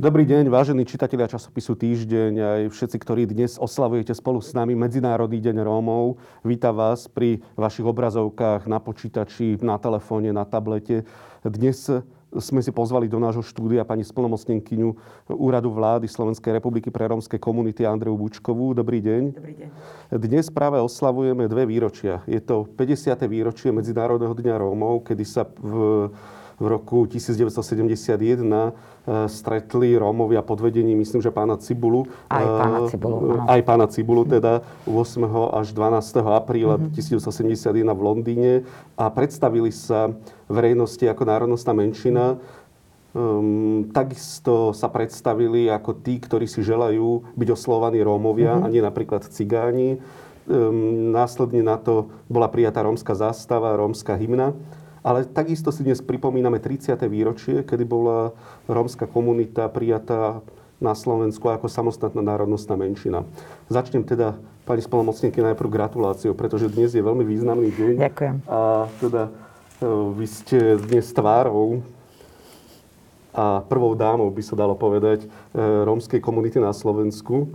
Dobrý deň, vážení čitatelia časopisu Týždeň, aj všetci, ktorí dnes oslavujete spolu s nami Medzinárodný deň Rómov. Vítam vás pri vašich obrazovkách na počítači, na telefóne, na tablete. Dnes sme si pozvali do nášho štúdia pani splnomocnenkyňu Úradu vlády Slovenskej republiky pre rómske komunity Andreu Bučkovú. Dobrý deň. Dobrý deň. Dnes práve oslavujeme dve výročia. Je to 50. výročie Medzinárodného dňa Rómov, kedy sa v v roku 1971 e, stretli Rómovia pod vedením, myslím, že pána Cibulu. Aj pána e, Cibulu, áno. Aj pána Cibulu, teda 8. až 12. apríla mm-hmm. 1971 v Londýne a predstavili sa verejnosti ako národnostná menšina. Um, takisto sa predstavili ako tí, ktorí si želajú byť oslovaní Rómovia mm-hmm. a nie napríklad cigáni. Um, následne na to bola prijatá rómska zástava, rómska hymna. Ale takisto si dnes pripomíname 30. výročie, kedy bola rómska komunita prijatá na Slovensku ako samostatná národnostná menšina. Začnem teda, pani spolomocníky, najprv gratuláciou, pretože dnes je veľmi významný deň. Ďakujem. A teda e, vy ste dnes tvárou a prvou dámou, by sa dalo povedať, e, rómskej komunity na Slovensku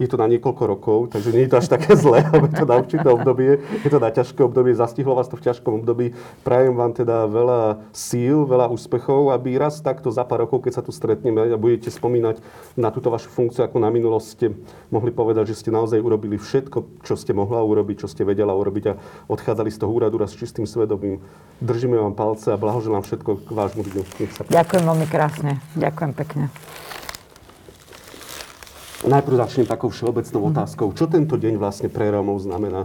je to na niekoľko rokov, takže nie je to až také zlé, ale je to na určité obdobie, je to na ťažké obdobie, zastihlo vás to v ťažkom období. Prajem vám teda veľa síl, veľa úspechov, aby raz takto za pár rokov, keď sa tu stretneme a budete spomínať na túto vašu funkciu ako na minulosť, ste mohli povedať, že ste naozaj urobili všetko, čo ste mohla urobiť, čo ste vedela urobiť a odchádzali z toho úradu raz s čistým svedomím. Držíme vám palce a blahoželám všetko k vášmu dňu. Ďakujem veľmi krásne. Ďakujem pekne. Najprv začnem takou všeobecnou mhm. otázkou. Čo tento deň vlastne pre Rómov znamená?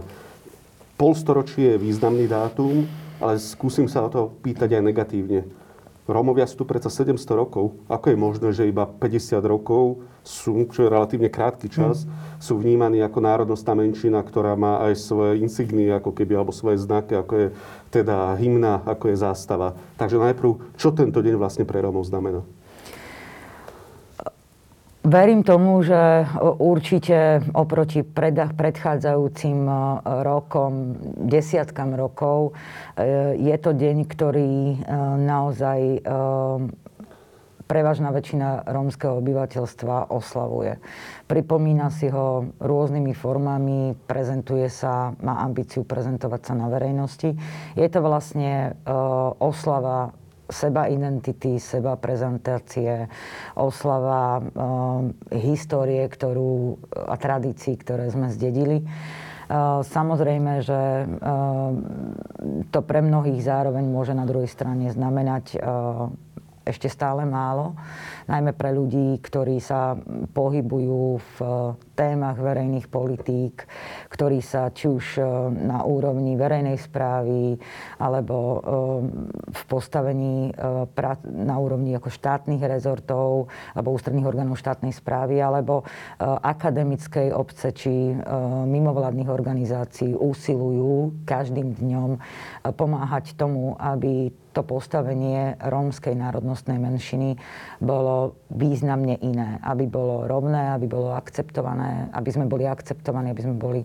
Polstoročie je významný dátum, ale skúsim sa o to pýtať aj negatívne. Rómovia sú tu predsa 700 rokov. Ako je možné, že iba 50 rokov sú, čo je relatívne krátky čas, mm. sú vnímaní ako národnostná menšina, ktorá má aj svoje insignie, ako keby, alebo svoje znaky, ako je teda hymna, ako je zástava. Takže najprv, čo tento deň vlastne pre Rómov znamená? Verím tomu, že určite oproti predchádzajúcim e, rokom, desiatkam rokov, e, je to deň, ktorý e, naozaj prevažná väčšina rómskeho obyvateľstva oslavuje. Pripomína si ho rôznymi formami, prezentuje sa, má ambíciu prezentovať sa na verejnosti. Je to vlastne oslava seba identity, seba prezentácie, oslava e, histórie ktorú, a tradícií, ktoré sme zdedili. E, samozrejme, že e, to pre mnohých zároveň môže na druhej strane znamenať ešte stále málo, najmä pre ľudí, ktorí sa pohybujú v témach verejných politík, ktorí sa či už e, na úrovni verejnej správy alebo e, v postavení e, na úrovni ako štátnych rezortov alebo ústredných orgánov štátnej správy alebo akademickej obce či mimovládnych organizácií usilujú každým dňom pomáhať tomu, aby to postavenie rómskej národnostnej menšiny bolo významne iné. Aby bolo rovné, aby bolo akceptované, aby sme boli akceptovaní, aby sme boli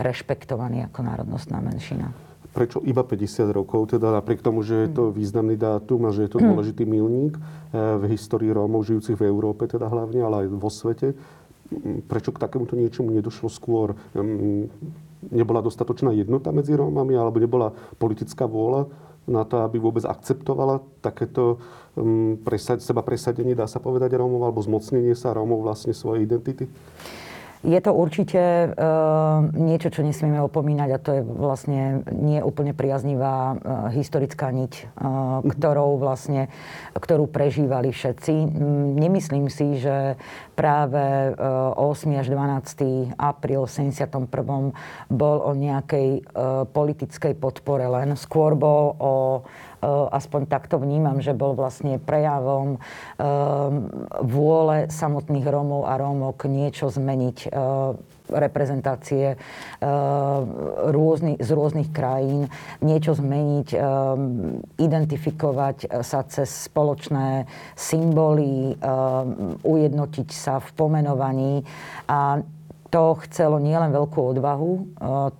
rešpektovaní ako národnostná menšina. Prečo iba 50 rokov, teda napriek tomu, že je to významný dátum a že je to dôležitý milník eh, v histórii Rómov žijúcich v Európe, teda hlavne, ale aj vo svete. Prečo k takémuto niečomu nedošlo skôr? Nebola dostatočná jednota medzi Rómami, alebo nebola politická vôľa na to, aby vôbec akceptovala takéto um, presad, seba presadenie, dá sa povedať, Rómov, alebo zmocnenie sa Rómov vlastne svojej identity? Je to určite uh, niečo, čo nesmieme opomínať a to je vlastne nie úplne priaznivá uh, historická niť, uh, ktorou vlastne, ktorú prežívali všetci. Um, nemyslím si, že práve uh, 8. až 12. apríl 71. bol o nejakej uh, politickej podpore len. Skôr bol o aspoň takto vnímam, že bol vlastne prejavom eh, vôle samotných Rómov a Rómok niečo zmeniť eh, reprezentácie z rôznych krajín, niečo zmeniť, identifikovať sa cez spoločné symboly, ujednotiť sa v pomenovaní a to chcelo nielen veľkú odvahu,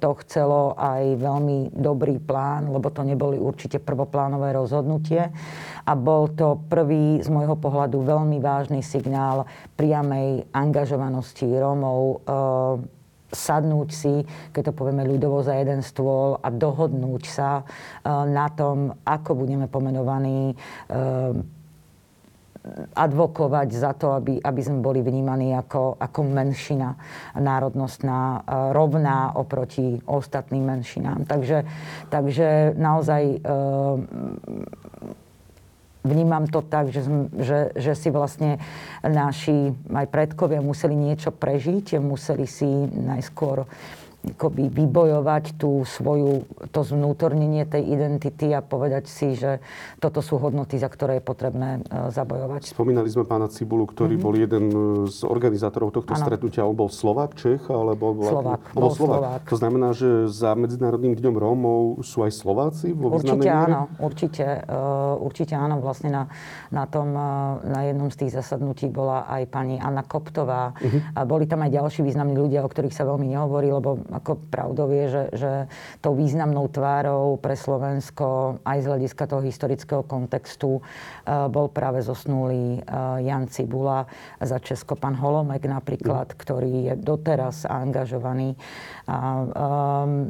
to chcelo aj veľmi dobrý plán, lebo to neboli určite prvoplánové rozhodnutie. A bol to prvý, z môjho pohľadu, veľmi vážny signál priamej angažovanosti Rómov sadnúť si, keď to povieme ľudovo, za jeden stôl a dohodnúť sa na tom, ako budeme pomenovaní advokovať za to, aby, aby sme boli vnímaní ako, ako menšina národnostná, e, rovná oproti ostatným menšinám. Takže, takže naozaj e, vnímam to tak, že, že, že si vlastne naši aj predkovia museli niečo prežiť, museli si najskôr akoby vybojovať tú svoju, to zvnútornenie tej identity a povedať si, že toto sú hodnoty, za ktoré je potrebné e, zabojovať. Spomínali sme pána Cibulu, ktorý mm-hmm. bol jeden z organizátorov tohto ano. stretnutia. On bol Slovák, Čech, alebo... Slovák. On bol Slovák. Slovák. To znamená, že za Medzinárodným dňom Rómov sú aj Slováci vo Určite áno, určite, uh, určite áno. Vlastne na, na tom, uh, na jednom z tých zasadnutí bola aj pani Anna Koptová. Uh-huh. A boli tam aj ďalší významní ľudia, o ktorých sa veľmi nehovorí, lebo ako pravdou je, že, že tou významnou tvárou pre Slovensko aj z hľadiska toho historického kontextu uh, bol práve zosnulý uh, Jan Cibula za Česko, pán Holomek napríklad, mm. ktorý je doteraz angažovaný. A, um,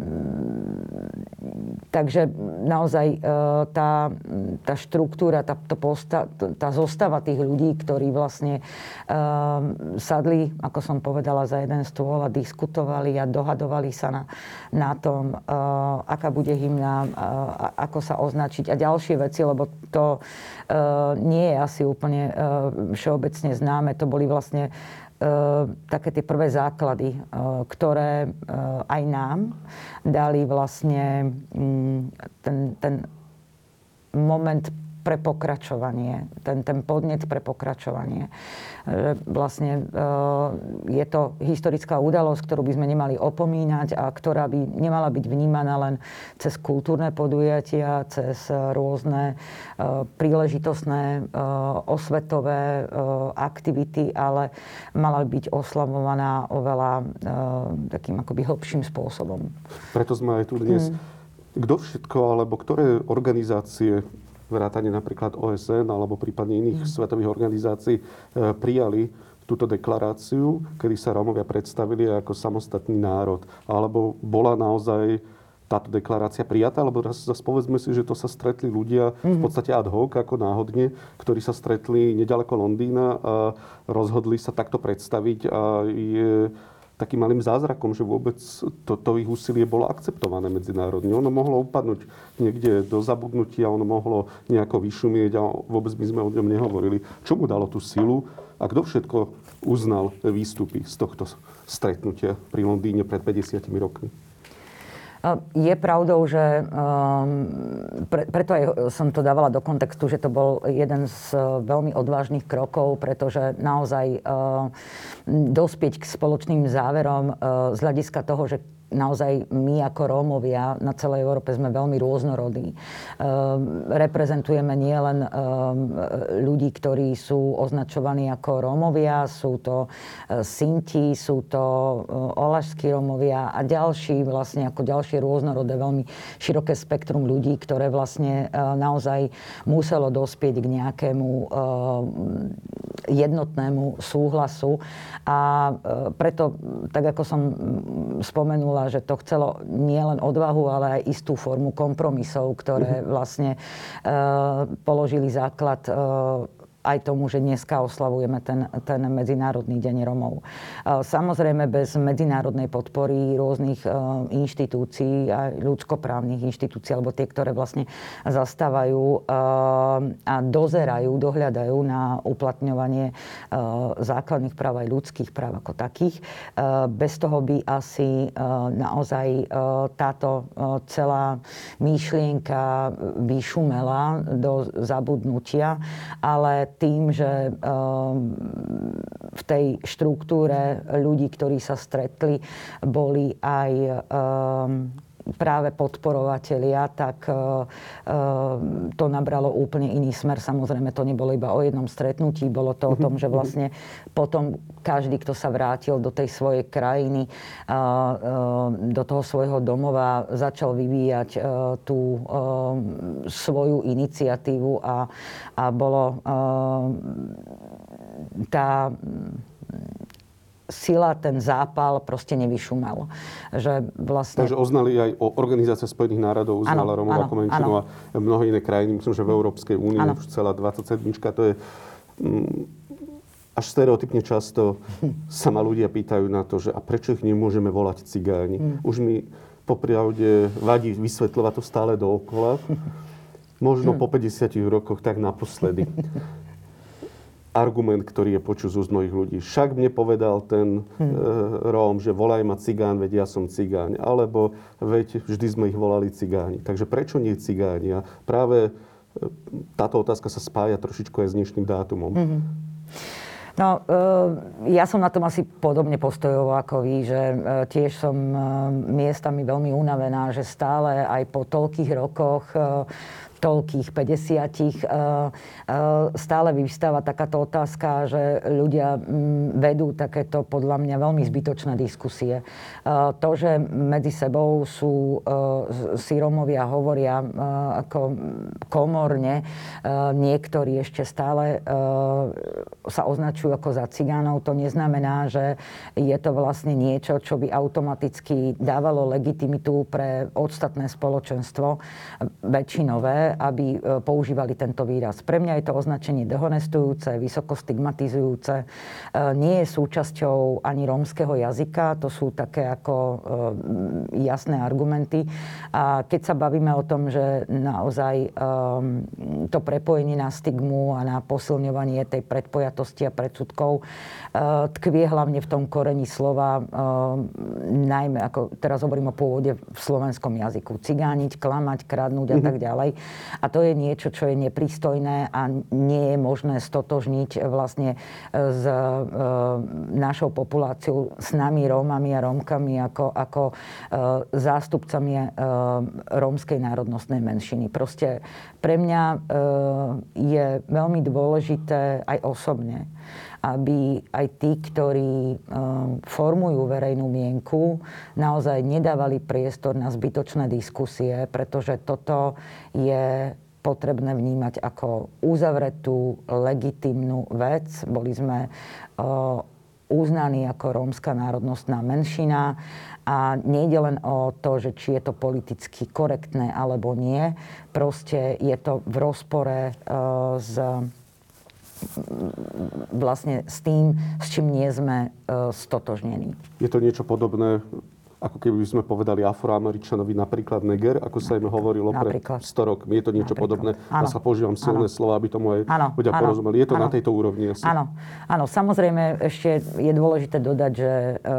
takže naozaj uh, tá, tá štruktúra, tá, to posta, tá zostava tých ľudí, ktorí vlastne uh, sadli, ako som povedala, za jeden stôl a diskutovali a dohadovali sa na, na tom, uh, aká bude hymna, uh, ako sa označiť a ďalšie veci, lebo to uh, nie je asi úplne uh, všeobecne známe. To boli vlastne také tie prvé základy, ktoré aj nám dali vlastne mm, ten, ten moment pre pokračovanie, ten, ten podnet pre pokračovanie. Že vlastne e, je to historická udalosť, ktorú by sme nemali opomínať a ktorá by nemala byť vnímaná len cez kultúrne podujatia, cez rôzne e, príležitostné e, osvetové aktivity, ale mala byť oslavovaná oveľa takým akoby hlbším spôsobom. Preto sme aj tu dnes. Hmm. Kto všetko, alebo ktoré organizácie vrátane napríklad OSN alebo prípadne iných mm. svetových organizácií, e, prijali túto deklaráciu, kedy sa Rómovia predstavili ako samostatný národ. Alebo bola naozaj táto deklarácia prijatá, alebo zase povedzme si, že to sa stretli ľudia mm-hmm. v mhm. podstate ad hoc, ako náhodne, ktorí sa stretli nedaleko Londýna a rozhodli sa takto predstaviť a je takým malým zázrakom, že vôbec to, to ich úsilie bolo akceptované medzinárodne. Ono mohlo upadnúť niekde do zabudnutia, ono mohlo nejako vyšumieť a vôbec by sme o ňom nehovorili. Čo mu dalo tú silu a kto všetko uznal výstupy z tohto stretnutia pri Londýne pred 50 rokmi? Je pravdou, že um, pre, preto aj som to dávala do kontextu, že to bol jeden z veľmi odvážnych krokov, pretože naozaj uh, dospieť k spoločným záverom uh, z hľadiska toho, že naozaj my ako Rómovia na celej Európe sme veľmi rôznorodí. Ehm, reprezentujeme nielen ehm, ľudí, ktorí sú označovaní ako Rómovia, sú to e, Sinti, sú to e, Olašskí Rómovia a ďalší, vlastne ako ďalšie rôznorodé, veľmi široké spektrum ľudí, ktoré vlastne e, naozaj muselo dospieť k nejakému jednotnému súhlasu. A preto, tak ako som spomenula, že to chcelo nielen odvahu, ale aj istú formu kompromisov, ktoré mhm. vlastne uh, položili základ uh, aj tomu, že dneska oslavujeme ten, ten Medzinárodný deň Romov. Samozrejme bez medzinárodnej podpory rôznych e, inštitúcií, aj ľudskoprávnych inštitúcií, alebo tie, ktoré vlastne zastávajú e, a dozerajú, dohľadajú na uplatňovanie e, základných práv aj ľudských práv ako takých. Bez toho by asi naozaj táto celá myšlienka vyšumela do zabudnutia, ale tým, že ehm, v tej štruktúre ľudí, ktorí sa stretli, boli aj ehm, práve podporovatelia, tak to nabralo úplne iný smer. Samozrejme, to nebolo iba o jednom stretnutí, bolo to o tom, že vlastne potom každý, kto sa vrátil do tej svojej krajiny, do toho svojho domova, začal vyvíjať tú svoju iniciatívu a, a bolo tá sila, ten zápal proste nevyšumal. Že vlastne... Takže oznali aj o Organizácia Spojených národov, uznala Romov ako menšinu a mnohé iné krajiny, myslím, že v Európskej únii už celá 27. To je mm, až stereotypne často sa ma ľudia pýtajú na to, že a prečo ich nemôžeme volať cigáni. Mm. Už mi popravde vadí vysvetľovať to stále dookola. Možno mm. po 50 rokoch tak naposledy argument, ktorý je počuť z mnohých ľudí. Však mne povedal ten hmm. e, Róm, že volaj ma cigán, veď ja som cigáň. Alebo veď vždy sme ich volali cigáni. Takže prečo nie cigáni? A práve e, táto otázka sa spája trošičku aj s dnešným dátumom. Hmm. No, e, ja som na tom asi podobne postojovo ako vy, že tiež som miestami veľmi unavená, že stále aj po toľkých rokoch toľkých 50 eh, eh, stále vyvstáva takáto otázka, že ľudia mm, vedú takéto podľa mňa veľmi zbytočné diskusie. Eh, to, že medzi sebou sú si Romovia hovoria ako komorne, niektorí ešte stále sa označujú ako za cigánov, to neznamená, že je to vlastne niečo, čo by automaticky dávalo legitimitu pre ostatné spoločenstvo väčšinové aby e, používali tento výraz. Pre mňa je to označenie dehonestujúce, vysoko stigmatizujúce. E, nie je súčasťou ani rómskeho jazyka, to sú také ako e, jasné argumenty. A keď sa bavíme o tom, že naozaj to prepojenie na stigmu a na posilňovanie tej predpojatosti a predsudkov tkvie hlavne v tom koreni slova, najmä ako teraz hovorím o pôvode v slovenskom jazyku. Cigániť, klamať, kradnúť a tak ďalej. A to je niečo, čo je nepristojné a nie je možné stotožniť vlastne e, s e, našou populáciou, s nami Rómami a Rómkami ako, ako e, zástupcami rómskej národnostnej menšiny. Proste pre mňa je veľmi dôležité aj osobne, aby aj tí, ktorí formujú verejnú mienku, naozaj nedávali priestor na zbytočné diskusie, pretože toto je potrebné vnímať ako uzavretú, legitimnú vec. Boli sme uznaní ako rómska národnostná menšina a nejde len o to, že či je to politicky korektné alebo nie. Proste je to v rozpore s vlastne s tým, s čím nie sme stotožnení. Je to niečo podobné ako keby sme povedali afroameričanovi napríklad neger, ako sa im hovorilo pred 100 rokmi. Je to niečo napríklad. podobné. Ja sa používam silné ano. slova, aby tomu aj ano. ľudia ano. porozumeli. Je to ano. na tejto úrovni asi? Áno. Áno, samozrejme ešte je dôležité dodať, že e,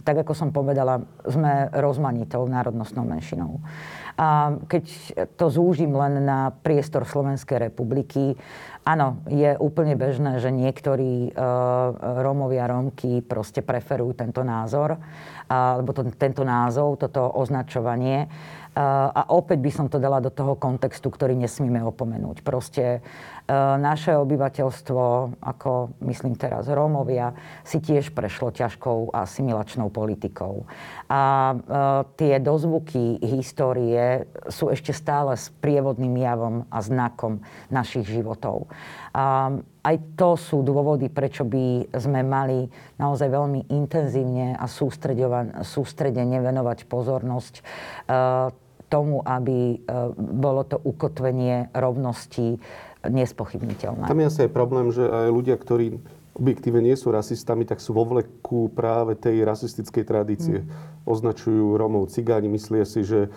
tak ako som povedala, sme rozmanitou národnostnou menšinou. A keď to zúžim len na priestor Slovenskej republiky, áno, je úplne bežné, že niektorí e, Rómovia, Rómky proste preferujú tento názor alebo to, tento názov, toto označovanie. A opäť by som to dala do toho kontextu, ktorý nesmíme opomenúť. Proste E, naše obyvateľstvo, ako myslím teraz Rómovia, si tiež prešlo ťažkou asimilačnou politikou. A e, tie dozvuky histórie sú ešte stále s prievodným javom a znakom našich životov. A aj to sú dôvody, prečo by sme mali naozaj veľmi intenzívne a sústredene venovať pozornosť e, tomu, aby bolo to ukotvenie rovnosti nespochybniteľné. Tam je asi aj problém, že aj ľudia, ktorí objektívne nie sú rasistami, tak sú vo vleku práve tej rasistickej tradície. Mm. Označujú Romov cigáni, myslia si, že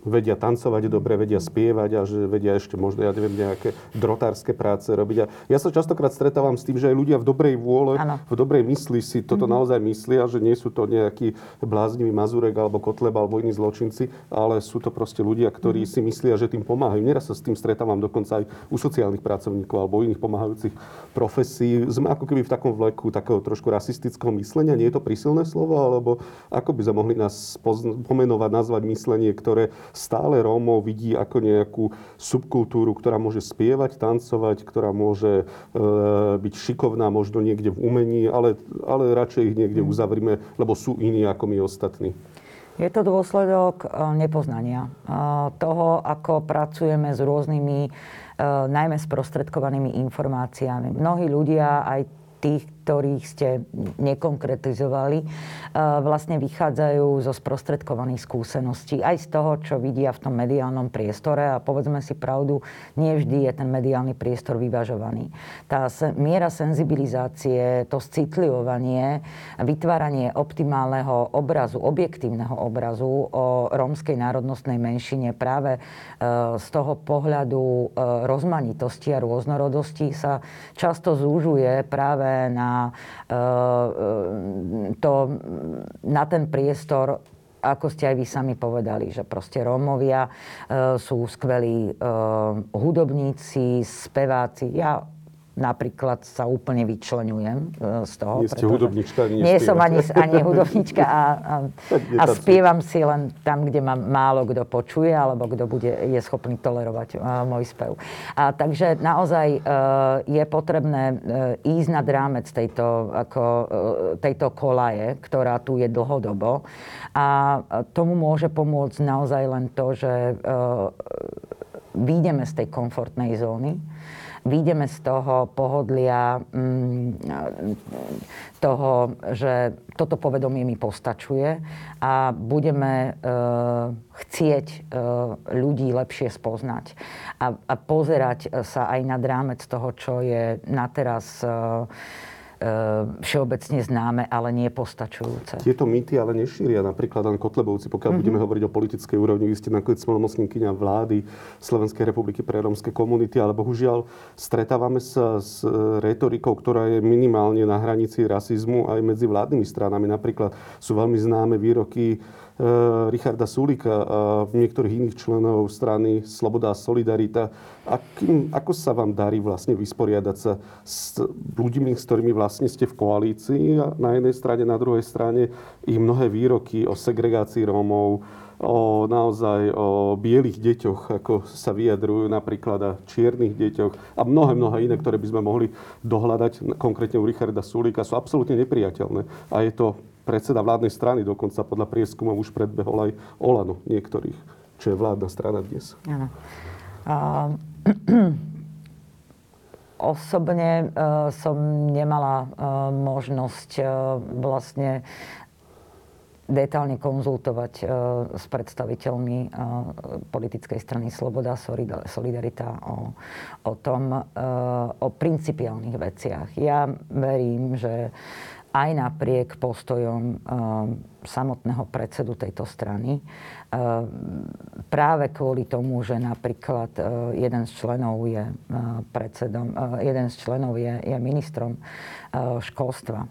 vedia tancovať dobre, vedia spievať a že vedia ešte možno, ja neviem, nejaké drotárske práce robiť. A ja sa častokrát stretávam s tým, že aj ľudia v dobrej vôle, ano. v dobrej mysli si toto mm-hmm. naozaj myslia, že nie sú to nejakí bláznivý Mazurek alebo Kotleba alebo iní zločinci, ale sú to proste ľudia, ktorí mm-hmm. si myslia, že tým pomáhajú. Neraz sa s tým stretávam dokonca aj u sociálnych pracovníkov alebo iných pomáhajúcich profesí. Sme ako keby v takom vleku takého trošku rasistického myslenia. Nie je to prísilné slovo, alebo ako by sme mohli nás pomenovať, nazvať myslenie, ktoré stále Rómov vidí ako nejakú subkultúru, ktorá môže spievať, tancovať, ktorá môže e, byť šikovná možno niekde v umení, ale, ale radšej ich niekde uzavrime, lebo sú iní ako my ostatní. Je to dôsledok nepoznania toho, ako pracujeme s rôznymi najmä sprostredkovanými informáciami. Mnohí ľudia, aj tých, ktorých ste nekonkretizovali, vlastne vychádzajú zo sprostredkovaných skúseností. Aj z toho, čo vidia v tom mediálnom priestore. A povedzme si pravdu, nie vždy je ten mediálny priestor vyvažovaný. Tá miera senzibilizácie, to citlivovanie, vytváranie optimálneho obrazu, objektívneho obrazu o rómskej národnostnej menšine práve e, z toho pohľadu e, rozmanitosti a rôznorodosti sa často zúžuje práve na E, e, to, na ten priestor ako ste aj vy sami povedali, že proste Rómovia e, sú skvelí hudobníci, speváci. Ja napríklad sa úplne vyčlenujem e, z toho. Nie ste hudobnička, ani Nie som ani, ani hudobnička a, a, a spievam si len tam, kde ma málo kto počuje alebo kto bude, je schopný tolerovať uh, môj spev. A, takže naozaj uh, je potrebné uh, ísť nad rámec tejto, ako, uh, tejto kolaje, ktorá tu je dlhodobo. A tomu môže pomôcť naozaj len to, že uh, výjdeme z tej komfortnej zóny, výjdeme z toho pohodlia mm, toho, že toto povedomie mi postačuje a budeme e, chcieť e, ľudí lepšie spoznať a, a pozerať sa aj nad rámec toho, čo je na teraz e, všeobecne známe, ale nie postačujúce. Tieto mýty ale nešíria napríklad len Kotlebovci. Pokiaľ mm-hmm. budeme hovoriť o politickej úrovni, vy ste nakoniec splnomocníkyňa vlády Slovenskej republiky pre rómske komunity, ale bohužiaľ stretávame sa s e, retorikou, ktorá je minimálne na hranici rasizmu aj medzi vládnymi stranami. Napríklad sú veľmi známe výroky Eh, Richarda Sulika a niektorých iných členov strany Sloboda a Solidarita. Akým, ako sa vám darí vlastne vysporiadať sa s ľuďmi, s ktorými vlastne ste v koalícii na jednej strane, na druhej strane ich mnohé výroky o segregácii Rómov, o naozaj o bielých deťoch, ako sa vyjadrujú napríklad a čiernych deťoch a mnohé, mnohé iné, ktoré by sme mohli dohľadať, konkrétne u Richarda Sulika, sú absolútne nepriateľné. A je to predseda vládnej strany dokonca podľa prieskumov už predbehol aj Olano niektorých, čo je vládna strana dnes. Áno. Osobne uh, som nemala uh, možnosť uh, vlastne detálne konzultovať s predstaviteľmi politickej strany Sloboda, Solidarita o, o tom, o principiálnych veciach. Ja verím, že aj napriek postojom eh, samotného predsedu tejto strany. Eh, práve kvôli tomu, že napríklad eh, jeden z členov je predsedom, jeden z členov je, je ministrom školstva,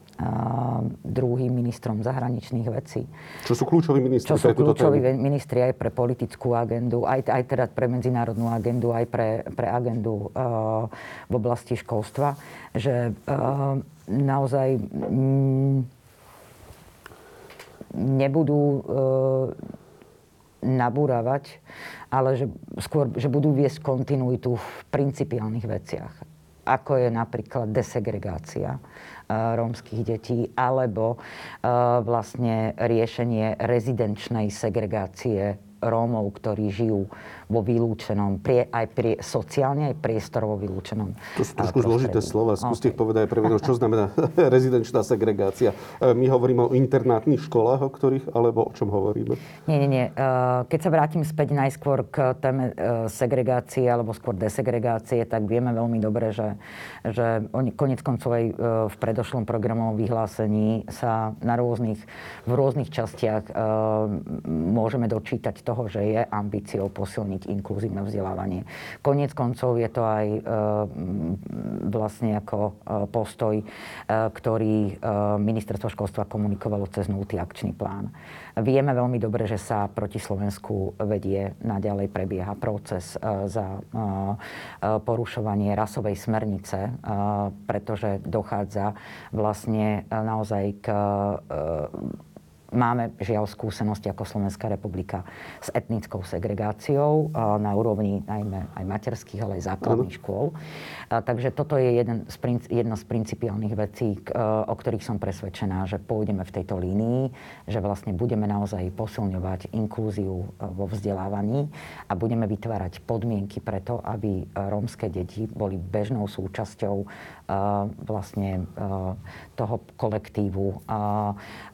druhým ministrom zahraničných vecí. Čo sú kľúčoví ministri? Čo sú kľúčoví ministri aj pre politickú agendu, aj, aj teda pre medzinárodnú agendu, aj pre, pre agendu v oblasti školstva, že naozaj nebudú e, nabúravať, ale že skôr že budú viesť kontinuitu v principiálnych veciach, ako je napríklad desegregácia e, rómskych detí, alebo e, vlastne riešenie rezidenčnej segregácie Rómov, ktorí žijú vo vylúčenom, prie, aj prie, sociálne, aj priestorovo vylúčenom To sú trošku zložité slova. Skúste okay. povedať pre čo znamená rezidenčná segregácia. E, my hovoríme o internátnych školách, o ktorých, alebo o čom hovoríme? Nie, nie, nie. E, keď sa vrátim späť najskôr k téme segregácie, alebo skôr desegregácie, tak vieme veľmi dobre, že, že oni konec koncov aj v predošlom programovom vyhlásení sa na rôznych, v rôznych častiach môžeme dočítať toho, že je ambíciou posilniť posilniť inkluzívne vzdelávanie. Koniec koncov je to aj e, vlastne ako e, postoj, e, ktorý ministerstvo školstva komunikovalo cez nultý akčný plán. Vieme veľmi dobre, že sa proti Slovensku vedie, naďalej prebieha proces za porušovanie rasovej smernice, pretože dochádza vlastne naozaj k máme žiaľ skúsenosti ako Slovenská republika s etnickou segregáciou na úrovni najmä aj materských, ale aj základných škôl. Takže toto je jeden z, jedna z principiálnych vecí, o ktorých som presvedčená, že pôjdeme v tejto línii, že vlastne budeme naozaj posilňovať inklúziu vo vzdelávaní a budeme vytvárať podmienky preto, aby rómske deti boli bežnou súčasťou vlastne toho kolektívu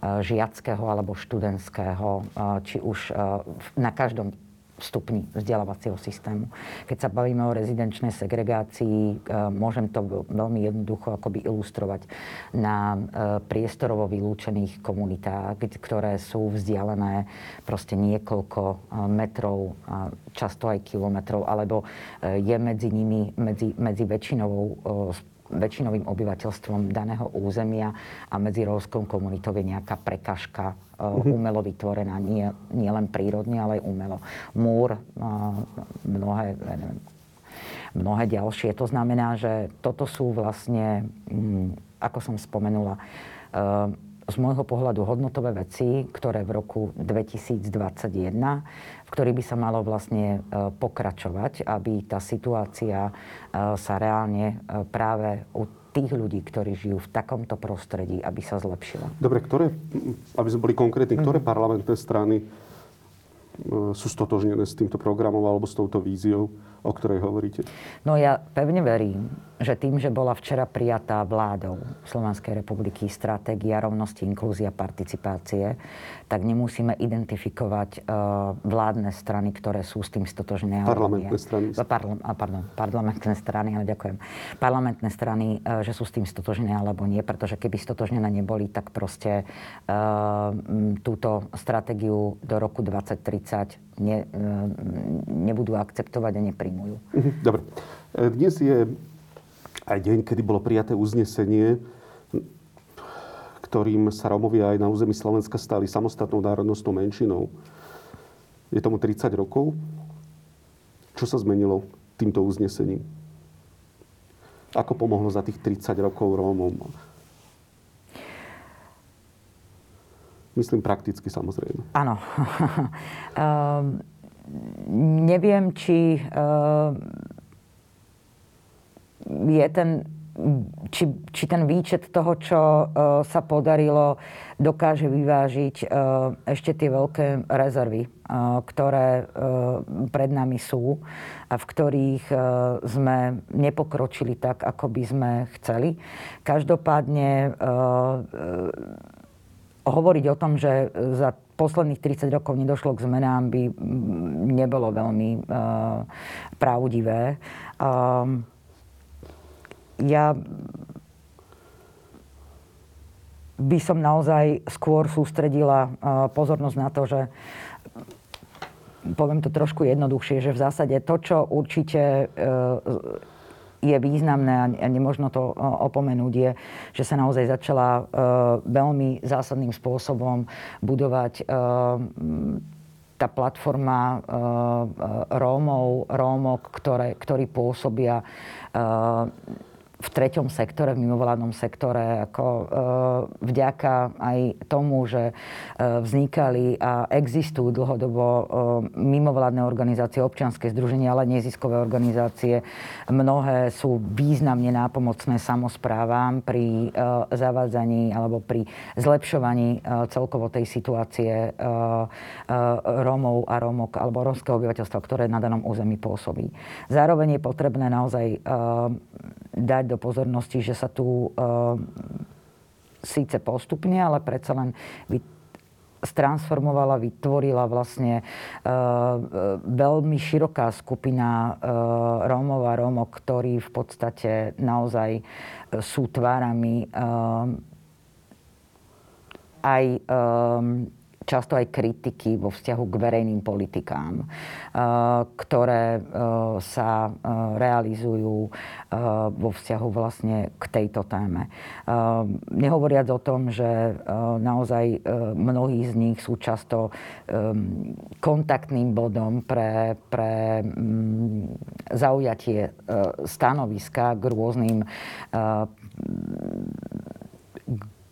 žiackého alebo študentského, či už na každom stupni vzdelávacieho systému. Keď sa bavíme o rezidenčnej segregácii, môžem to veľmi jednoducho akoby ilustrovať na priestorovo vylúčených komunitách, ktoré sú vzdialené proste niekoľko metrov, často aj kilometrov, alebo je medzi nimi, medzi, medzi väčšinovou väčšinovým obyvateľstvom daného územia a medzi rómskou komunitou je nejaká prekažka uh-huh. umelo vytvorená, nie, nie len prírodne, ale aj umelo. Múr, uh, mnohé, neviem, mnohé ďalšie. To znamená, že toto sú vlastne, um, ako som spomenula, uh, z môjho pohľadu hodnotové veci, ktoré v roku 2021, v ktorých by sa malo vlastne e, pokračovať, aby tá situácia e, sa reálne e, práve u tých ľudí, ktorí žijú v takomto prostredí, aby sa zlepšila. Dobre, ktoré, aby sme boli konkrétni, ktoré mm. parlamentné strany sú stotožnené s týmto programom alebo s touto víziou? O ktorej hovoríte? No ja pevne verím, že tým, že bola včera prijatá vládou Slovenskej republiky stratégia rovnosti, inklúzia, participácie, tak nemusíme identifikovať uh, vládne strany, ktoré sú s tým stotožné. Parlamentné strany. Parl- pardon, parlamentné strany, ale ďakujem. Parlamentné strany, uh, že sú s tým stotožné alebo nie, pretože keby stotožnené neboli, tak proste uh, túto stratégiu do roku 2030 ne, e, nebudú akceptovať a nepríjmujú. Mhm, dobre. E, dnes je aj deň, kedy bolo prijaté uznesenie, ktorým sa Romovia aj na území Slovenska stali samostatnou národnostnou menšinou. Je tomu 30 rokov. Čo sa zmenilo týmto uznesením? Ako pomohlo za tých 30 rokov Rómom? Myslím prakticky samozrejme. Áno. um, neviem, či uh, je ten či, či ten výčet toho, čo uh, sa podarilo, dokáže vyvážiť uh, ešte tie veľké rezervy, uh, ktoré pred nami sú a v ktorých sme nepokročili tak, ako by sme chceli. Každopádne hovoriť o tom, že za posledných 30 rokov nedošlo k zmenám, by nebolo veľmi uh, pravdivé. Uh, ja by som naozaj skôr sústredila uh, pozornosť na to, že poviem to trošku jednoduchšie, že v zásade to, čo určite uh, je významné a nemožno to opomenúť, je, že sa naozaj začala e, veľmi zásadným spôsobom budovať e, tá platforma e, Rómov, Rómok, ktoré, ktorí pôsobia v treťom sektore, v mimovládnom sektore, ako e, vďaka aj tomu, že e, vznikali a existujú dlhodobo e, mimovládne organizácie, občianske združenia, ale neziskové organizácie. Mnohé sú významne nápomocné samozprávam pri zavádzaní alebo pri zlepšovaní celkovo tej situácie Rómov a Rómok alebo rómskeho obyvateľstva, ktoré na danom území pôsobí. Zároveň je potrebné naozaj dať do pozornosti, že sa tu uh, síce postupne, ale predsa len stransformovala, vytvorila vlastne uh, veľmi široká skupina uh, Rómov a Rómok, ktorí v podstate naozaj sú tvárami uh, aj um, často aj kritiky vo vzťahu k verejným politikám, eh, ktoré eh, sa eh, realizujú vo vzťahu vlastne k tejto téme. Nehovoriac o tom, že naozaj mnohí z nich sú často kontaktným bodom pre, pre mm, zaujatie stanoviska k rôznym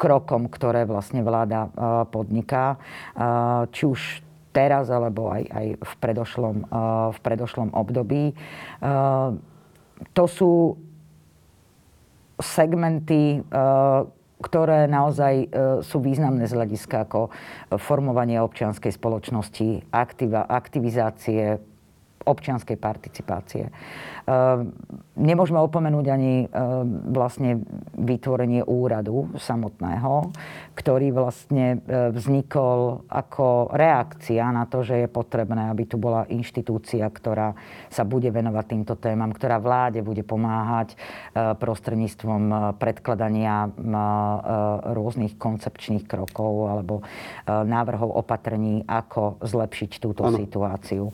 krokom, ktoré vlastne vláda podniká. Či už teraz, alebo aj, aj v, predošlom, v predošlom období. To sú segmenty, ktoré naozaj sú významné z hľadiska ako formovanie občianskej spoločnosti, aktiva, aktivizácie občianskej participácie. Ehm, nemôžeme opomenúť ani ehm, vlastne vytvorenie úradu samotného, ktorý vlastne ehm, vznikol ako reakcia na to, že je potrebné, aby tu bola inštitúcia, ktorá sa bude venovať týmto témam, ktorá vláde bude pomáhať prostredníctvom predkladania rôznych koncepčných krokov alebo návrhov opatrení, ako zlepšiť túto ano. situáciu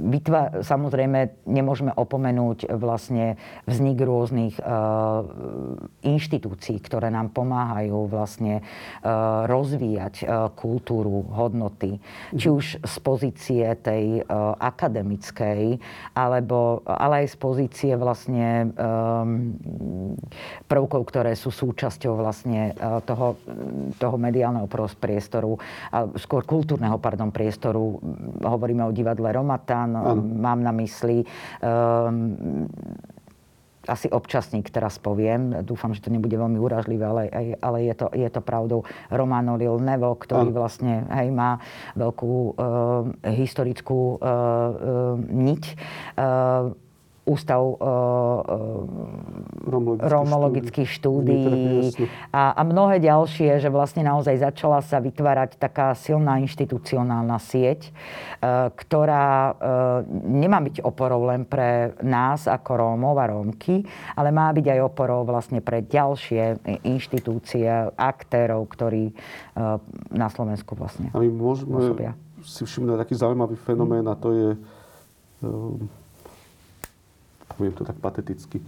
vytvá- samozrejme nemôžeme opomenúť vlastne vznik rôznych uh, inštitúcií, ktoré nám pomáhajú vlastne uh, rozvíjať uh, kultúru, hodnoty. Či už z pozície tej akademickej, alebo, ale aj z pozície vlastne prvkov, ktoré sú súčasťou vlastne toho, toho mediálneho priestoru, skôr kultúrneho, pardon, priestoru. Hovoríme o divadle Roma, Matán, mám na mysli um, asi občasník teraz poviem, dúfam, že to nebude veľmi uražlivé, ale, ale je, to, je to pravdou Romano Lil Nevo, ktorý ano. vlastne hej, má veľkú uh, historickú uh, uh, niť. Uh, Ústav uh, uh, romologických štúdií. a, a mnohé ďalšie, že vlastne naozaj začala sa vytvárať taká silná inštitucionálna sieť, uh, ktorá uh, nemá byť oporou len pre nás ako Rómov a Rómky, ale má byť aj oporou vlastne pre ďalšie inštitúcie, aktérov, ktorí uh, na Slovensku vlastne A my môžeme pôsobia. si všimnúť taký zaujímavý fenomén a to je uh, poviem to tak pateticky,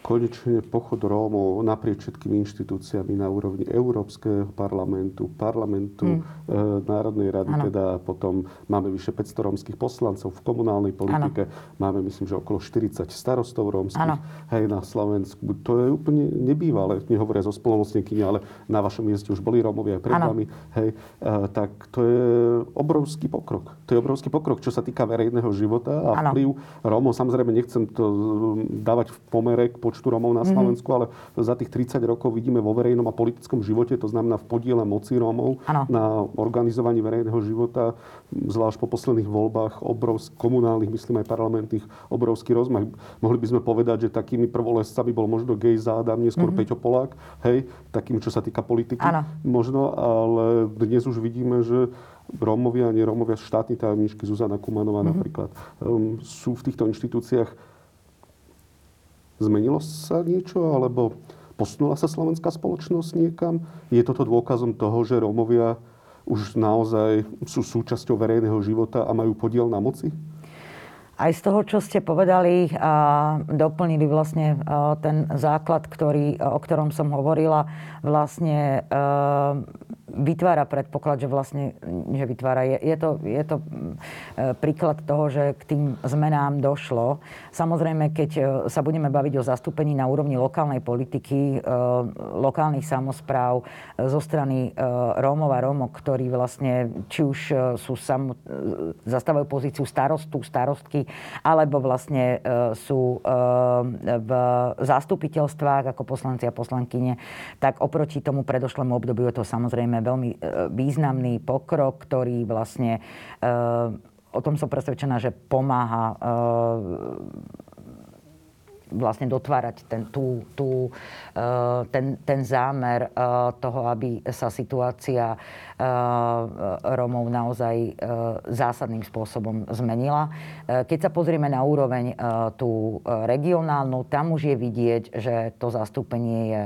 konečne pochod Rómov naprieč všetkými inštitúciami na úrovni Európskeho parlamentu, parlamentu, mm. e, Národnej rady, ano. teda potom máme vyše 500 rómskych poslancov v komunálnej politike, ano. máme myslím, že okolo 40 starostov rómskych ano. hej, na Slovensku. To je úplne nebývalé, nehovoria zo spolomocníkyne, ale na vašom mieste už boli Rómovia aj pred ano. vami. Hej, e, tak to je obrovský pokrok. To je obrovský pokrok, čo sa týka verejného života a ano. vplyv Rómov. Samozrejme, nechcem to dávať v pomere k počtu Rómov na mhm. Slovensku, mm-hmm. ale za tých 30 rokov vidíme vo verejnom a politickom živote, to znamená v podiele moci Rómov ano. na organizovaní verejného života, zvlášť po posledných voľbách, obrovsk, komunálnych, myslím aj parlamentných, obrovský rozmach. Mohli by sme povedať, že takými prvolescami bol možno Gej Zádam, neskôr mm-hmm. Peťo Polák, hej, takým, čo sa týka politiky ano. možno, ale dnes už vidíme, že Rómovia a nerómovia, štátni tajomníčky Zuzana Kumanová mm-hmm. napríklad, um, sú v týchto inštitúciách Zmenilo sa niečo, alebo posunula sa slovenská spoločnosť niekam? Je toto dôkazom toho, že Rómovia už naozaj sú súčasťou verejného života a majú podiel na moci? Aj z toho, čo ste povedali, a doplnili vlastne ten základ, ktorý, o ktorom som hovorila, vlastne vytvára predpoklad, že vlastne, že vytvára, je, je, to, je to e, príklad toho, že k tým zmenám došlo. Samozrejme, keď e, sa budeme baviť o zastúpení na úrovni lokálnej politiky, e, lokálnych samozpráv zo strany Rómov a Rómok, ktorí vlastne či už sú sam, zastávajú pozíciu starostu, starostky, alebo vlastne sú v zastupiteľstvách ako poslanci a poslankyne, tak oproti tomu predošlému obdobiu je to samozrejme veľmi e, významný pokrok, ktorý vlastne e, o tom som presvedčená, že pomáha e, vlastne dotvárať ten, tú, tú, ten, ten zámer toho, aby sa situácia Rómov naozaj zásadným spôsobom zmenila. Keď sa pozrieme na úroveň tú regionálnu, tam už je vidieť, že to zastúpenie je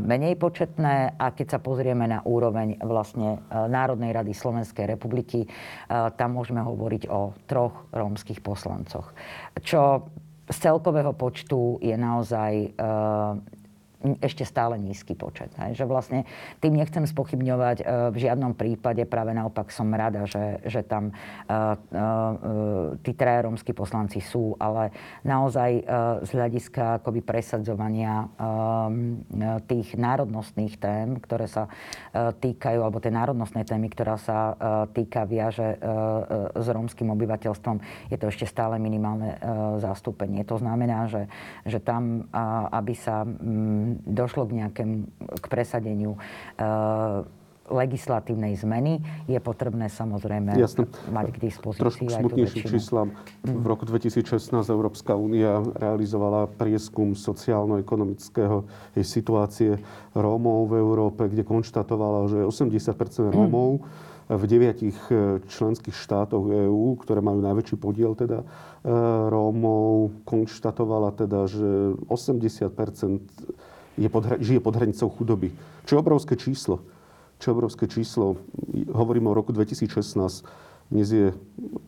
menej početné a keď sa pozrieme na úroveň vlastne Národnej rady Slovenskej republiky, tam môžeme hovoriť o troch rómskych poslancoch. Čo z celkového počtu je naozaj ešte stále nízky počet. Hej. Že vlastne tým nechcem spochybňovať e, v žiadnom prípade, práve naopak som rada, že, že tam e, e, tí traja rómsky poslanci sú, ale naozaj z hľadiska akoby presadzovania tých národnostných tém, ktoré sa týkajú, alebo tej národnostnej témy, ktorá sa týka viaže s rómskym obyvateľstvom, je to ešte stále minimálne zastúpenie. To znamená, že, že tam, aby sa došlo k nejakému k presadeniu legislatívnej zmeny, je potrebné samozrejme Jasne. mať k dispozícii Trošku smutnejším číslam. V roku 2016 Európska únia realizovala prieskum sociálno-ekonomického situácie Rómov v Európe, kde konštatovala, že 80% Rómov v deviatich e, členských štátoch EÚ, ktoré majú najväčší podiel teda e, Rómov, konštatovala teda, že 80 je pod, žije pod hranicou chudoby. Čo je obrovské číslo čo obrovské číslo. Hovorím o roku 2016, dnes je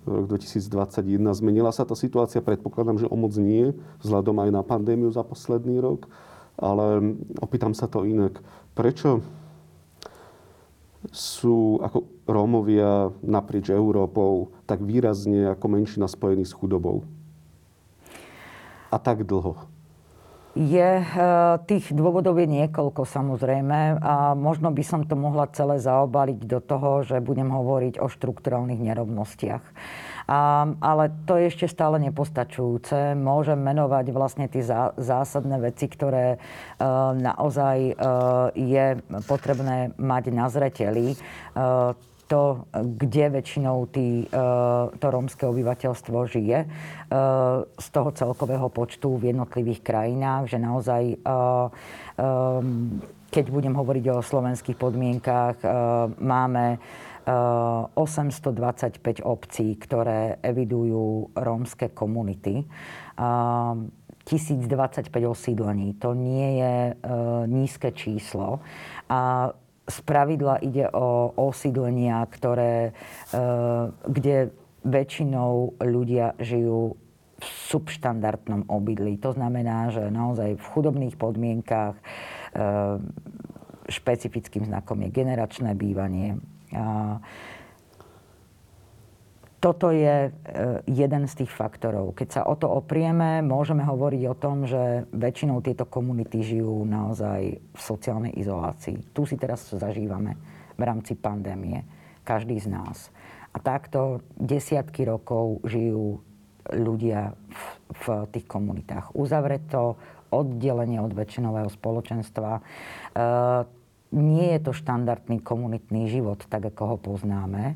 rok 2021. Zmenila sa tá situácia, predpokladám, že o moc nie, vzhľadom aj na pandémiu za posledný rok. Ale opýtam sa to inak. Prečo sú ako Rómovia naprieč Európou tak výrazne ako menšina spojení s chudobou? A tak dlho? Je, eh, tých dôvodov je niekoľko samozrejme a možno by som to mohla celé zaobaliť do toho, že budem hovoriť o štrukturálnych nerovnostiach. A, ale to je ešte stále nepostačujúce. Môžem menovať vlastne tie zá, zásadné veci, ktoré e, naozaj e, je potrebné mať na zreteli. E, to, kde väčšinou tý, e, to rómske obyvateľstvo žije e, z toho celkového počtu v jednotlivých krajinách, že naozaj e, keď budem hovoriť o slovenských podmienkách, máme 825 obcí, ktoré evidujú rómske komunity. 1025 osídlení. To nie je nízke číslo. A z pravidla ide o osídlenia, ktoré, e, kde väčšinou ľudia žijú v subštandardnom obydlí. To znamená, že naozaj v chudobných podmienkách e, špecifickým znakom je generačné bývanie toto je e, jeden z tých faktorov. Keď sa o to oprieme, môžeme hovoriť o tom, že väčšinou tieto komunity žijú naozaj v sociálnej izolácii. Tu si teraz zažívame v rámci pandémie. Každý z nás. A takto desiatky rokov žijú ľudia v, v tých komunitách. Uzavreto, oddelenie od väčšinového spoločenstva. E, nie je to štandardný komunitný život, tak ako ho poznáme,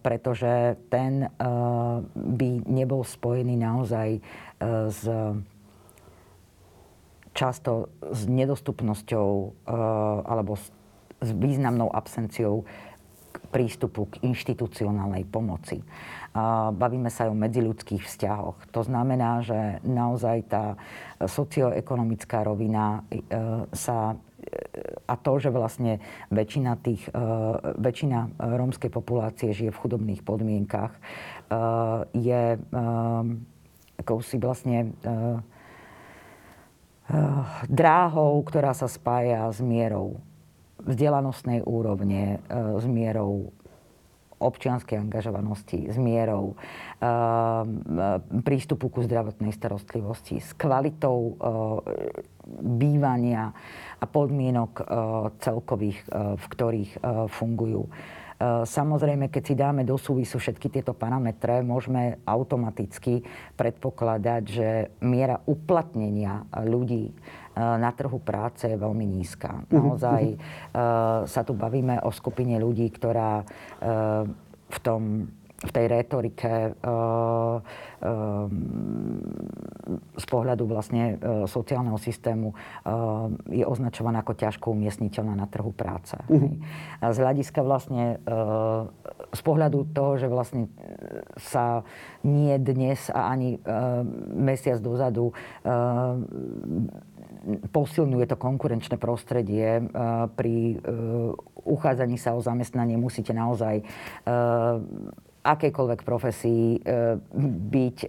pretože ten by nebol spojený naozaj s často s nedostupnosťou alebo s významnou absenciou prístupu k inštitucionálnej pomoci. Bavíme sa aj o medziľudských vzťahoch. To znamená, že naozaj tá socioekonomická rovina sa a to, že vlastne väčšina, tých, e, väčšina rómskej populácie žije v chudobných podmienkach, e, je e, si vlastne dráhou, ktorá sa spája s mierou vzdelanostnej úrovne, s mierou občianskej angažovanosti, s mierou prístupu ku zdravotnej starostlivosti, s kvalitou bývania a podmienok e, celkových, e, v ktorých fungujú. Samozrejme, keď si dáme do súvisu všetky tieto parametre, môžeme automaticky predpokladať, že miera uplatnenia ľudí na trhu práce je veľmi nízka. Mhm, Naozaj mhm. sa tu bavíme o skupine ľudí, ktorá v tom v tej retorike eh, eh, z pohľadu vlastne eh, sociálneho systému je označovaná ako ťažko umiestniteľná na trhu práce. Uh-huh. A z hľadiska vlastne z pohľadu toho, že vlastne sa nie dnes a ani mesiac dozadu posilňuje to konkurenčné prostredie pri uchádzaní sa o zamestnanie musíte naozaj akejkoľvek profesii e, byť e,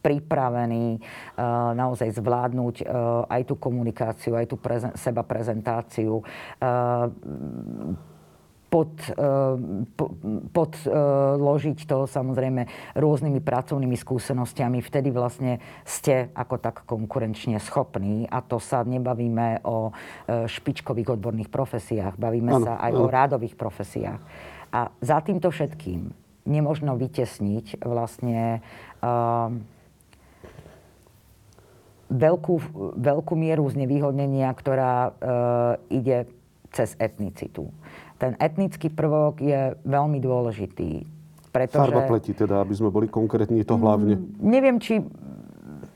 pripravení uh, naozaj zvládnuť aj tú komunikáciu, aj tú seba prezentáciu. Pod, podložiť to samozrejme rôznymi pracovnými skúsenostiami. Vtedy vlastne ste ako tak konkurenčne schopní a to sa nebavíme o špičkových odborných profesiách, bavíme ano, sa aj ano. o rádových profesiách. A za týmto všetkým nemožno vytesniť vlastne veľkú, veľkú mieru znevýhodnenia, ktorá uh, ide cez etnicitu. Ten etnický prvok je veľmi dôležitý. Pretože, Farba pleti teda, aby sme boli konkrétni, to hlavne. Mm, neviem, či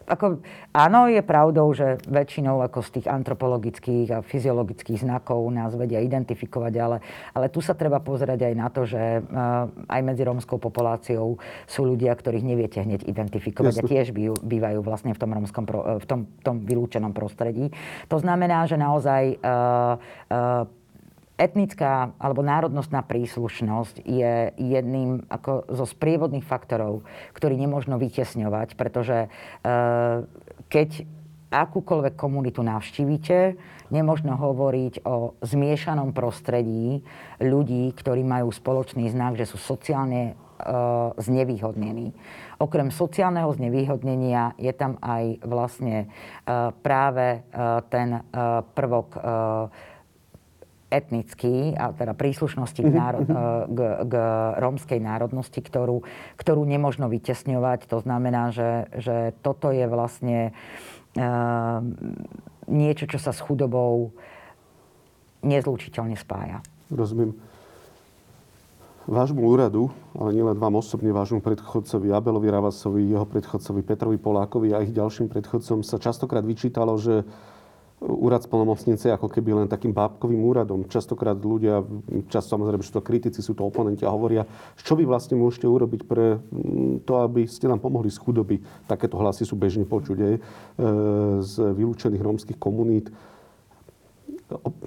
ako, áno, je pravdou, že väčšinou ako z tých antropologických a fyziologických znakov nás vedia identifikovať, ale, ale tu sa treba pozerať aj na to, že uh, aj medzi rómskou populáciou sú ľudia, ktorých neviete hneď identifikovať Jasne. a tiež bývajú vlastne v tom, rómskom, v tom, tom vylúčenom prostredí. To znamená, že naozaj uh, uh, etnická alebo národnostná príslušnosť je jedným ako zo sprievodných faktorov, ktorý nemôžno vytesňovať, pretože e, keď akúkoľvek komunitu navštívite, nemožno hovoriť o zmiešanom prostredí ľudí, ktorí majú spoločný znak, že sú sociálne e, znevýhodnení. Okrem sociálneho znevýhodnenia je tam aj vlastne e, práve ten prvok etnický, a teda príslušnosti k, mhm, národ, mhm. eh, k, k rómskej národnosti, ktorú, ktorú nemožno vytesňovať. To znamená, že, že toto je vlastne uh, niečo, čo sa s chudobou nezlučiteľne spája. Rozumiem. Vášmu úradu, ale nielen vám osobne, vášmu predchodcovi Abelovi Ravasovi, jeho predchodcovi Petrovi Polákovi a ich ďalším predchodcom sa častokrát vyčítalo, že úrad spolnomocnice ako keby len takým bábkovým úradom. Častokrát ľudia, často samozrejme, sú to kritici, sú to oponenti a hovoria, čo vy vlastne môžete urobiť pre mm, to, aby ste nám pomohli z chudoby. Takéto hlasy sú bežne počuť aj e, z vylúčených rómskych komunít.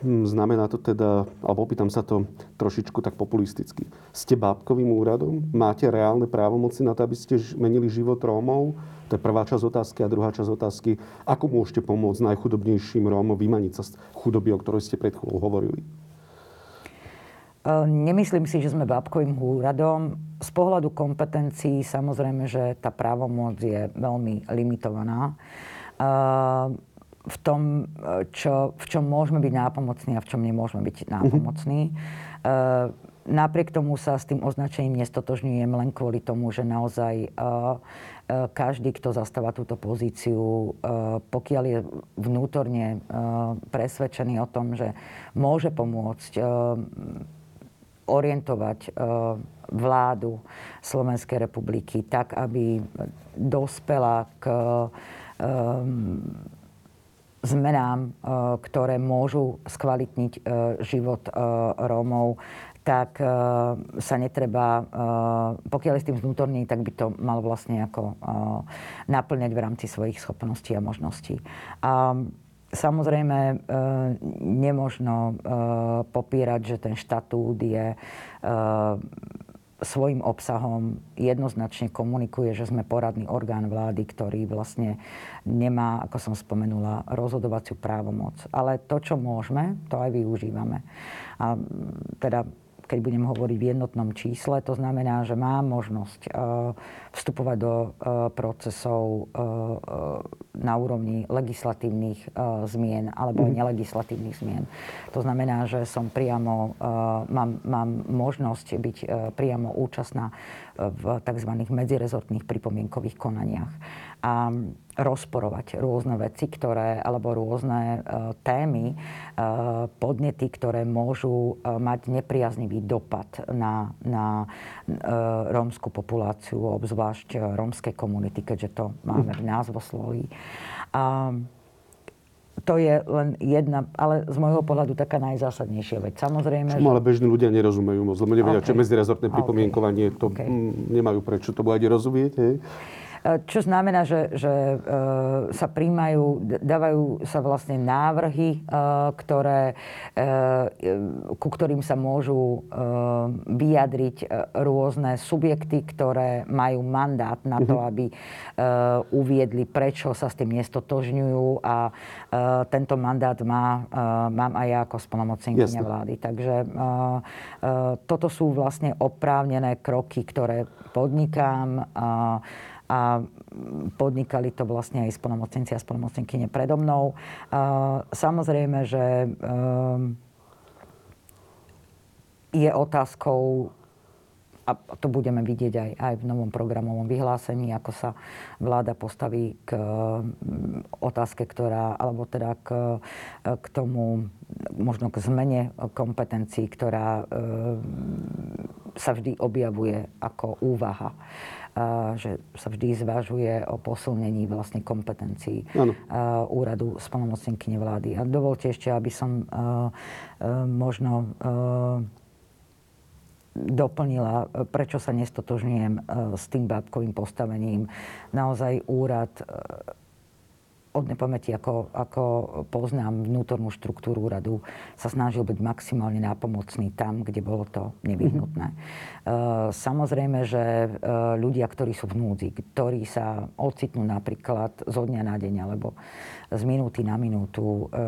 Znamená to teda, alebo opýtam sa to trošičku tak populisticky. Ste bábkovým úradom? Máte reálne právomoci na to, aby ste menili život Rómov? To je prvá časť otázky. A druhá časť otázky, ako môžete pomôcť najchudobnejším Rómom vymaniť sa z chudoby, o ktorej ste pred chvíľou hovorili? Nemyslím si, že sme bábkovým úradom. Z pohľadu kompetencií samozrejme, že tá právomoc je veľmi limitovaná. V tom, čo, v čom môžeme byť nápomocní a v čom nemôžeme byť nápomocní. Mm-hmm. Napriek tomu sa s tým označením nestotožňujem len kvôli tomu, že naozaj E, každý, kto zastáva túto pozíciu, pokiaľ je vnútorne presvedčený o tom, že môže pomôcť orientovať vládu Slovenskej republiky tak, aby dospela k zmenám, ktoré môžu skvalitniť život Rómov, tak sa netreba, pokiaľ je s tým vnútorný, tak by to mal vlastne ako naplňať v rámci svojich schopností a možností. A samozrejme nemožno popírať, že ten štatút je svojim obsahom jednoznačne komunikuje, že sme poradný orgán vlády, ktorý vlastne nemá, ako som spomenula, rozhodovaciu právomoc. Ale to, čo môžeme, to aj využívame. A teda keď budem hovoriť v jednotnom čísle. To znamená, že mám možnosť e, vstupovať do e, procesov e, na úrovni legislatívnych zmien alebo mm. nelegislatívnych zmien. To znamená, že som priamo, mám, mám možnosť byť priamo účastná v tzv. medzirezortných pripomienkových konaniach a rozporovať rôzne veci, ktoré, alebo rôzne e, témy, e, podnety, ktoré môžu e, mať nepriaznivý dopad na, na rómskú populáciu, obzvlášť rómskej komunity, keďže to máme v názvosloví. A to je len jedna, ale z môjho pohľadu taká najzásadnejšia vec. Samozrejme, Čomu že... ale bežní ľudia nerozumejú moc, lebo nevedia, okay. čo medzirezortné pripomienkovanie, to okay. nemajú prečo to bude rozumieť. Hej? Čo znamená, že, že sa príjmajú, dávajú sa vlastne návrhy, ktoré, ku ktorým sa môžu vyjadriť rôzne subjekty, ktoré majú mandát na to, mhm. aby uviedli, prečo sa s tým nestotožňujú a tento mandát má, mám aj ja ako splnomocnenkyňa vlády. Takže toto sú vlastne oprávnené kroky, ktoré podnikám a, podnikali to vlastne aj splnomocnenci a splnomocnenkyne predo mnou. A, samozrejme, že um, je otázkou a to budeme vidieť aj, aj v novom programovom vyhlásení, ako sa vláda postaví k mm, otázke, ktorá, alebo teda k, k tomu, možno k zmene kompetencií, ktorá e, sa vždy objavuje ako úvaha že sa vždy zvažuje o posilnení vlastne kompetencií ano. úradu splnomocnenkyne vlády. A dovolte ešte, aby som možno doplnila, prečo sa nestotožňujem s tým bábkovým postavením. Naozaj úrad od nepamäti, ako, ako poznám vnútornú štruktúru úradu, sa snažil byť maximálne nápomocný tam, kde bolo to nevyhnutné. Mm-hmm. Samozrejme, že ľudia, ktorí sú v núdzi, ktorí sa ocitnú napríklad zo dňa na deň, alebo z minúty na minútu e,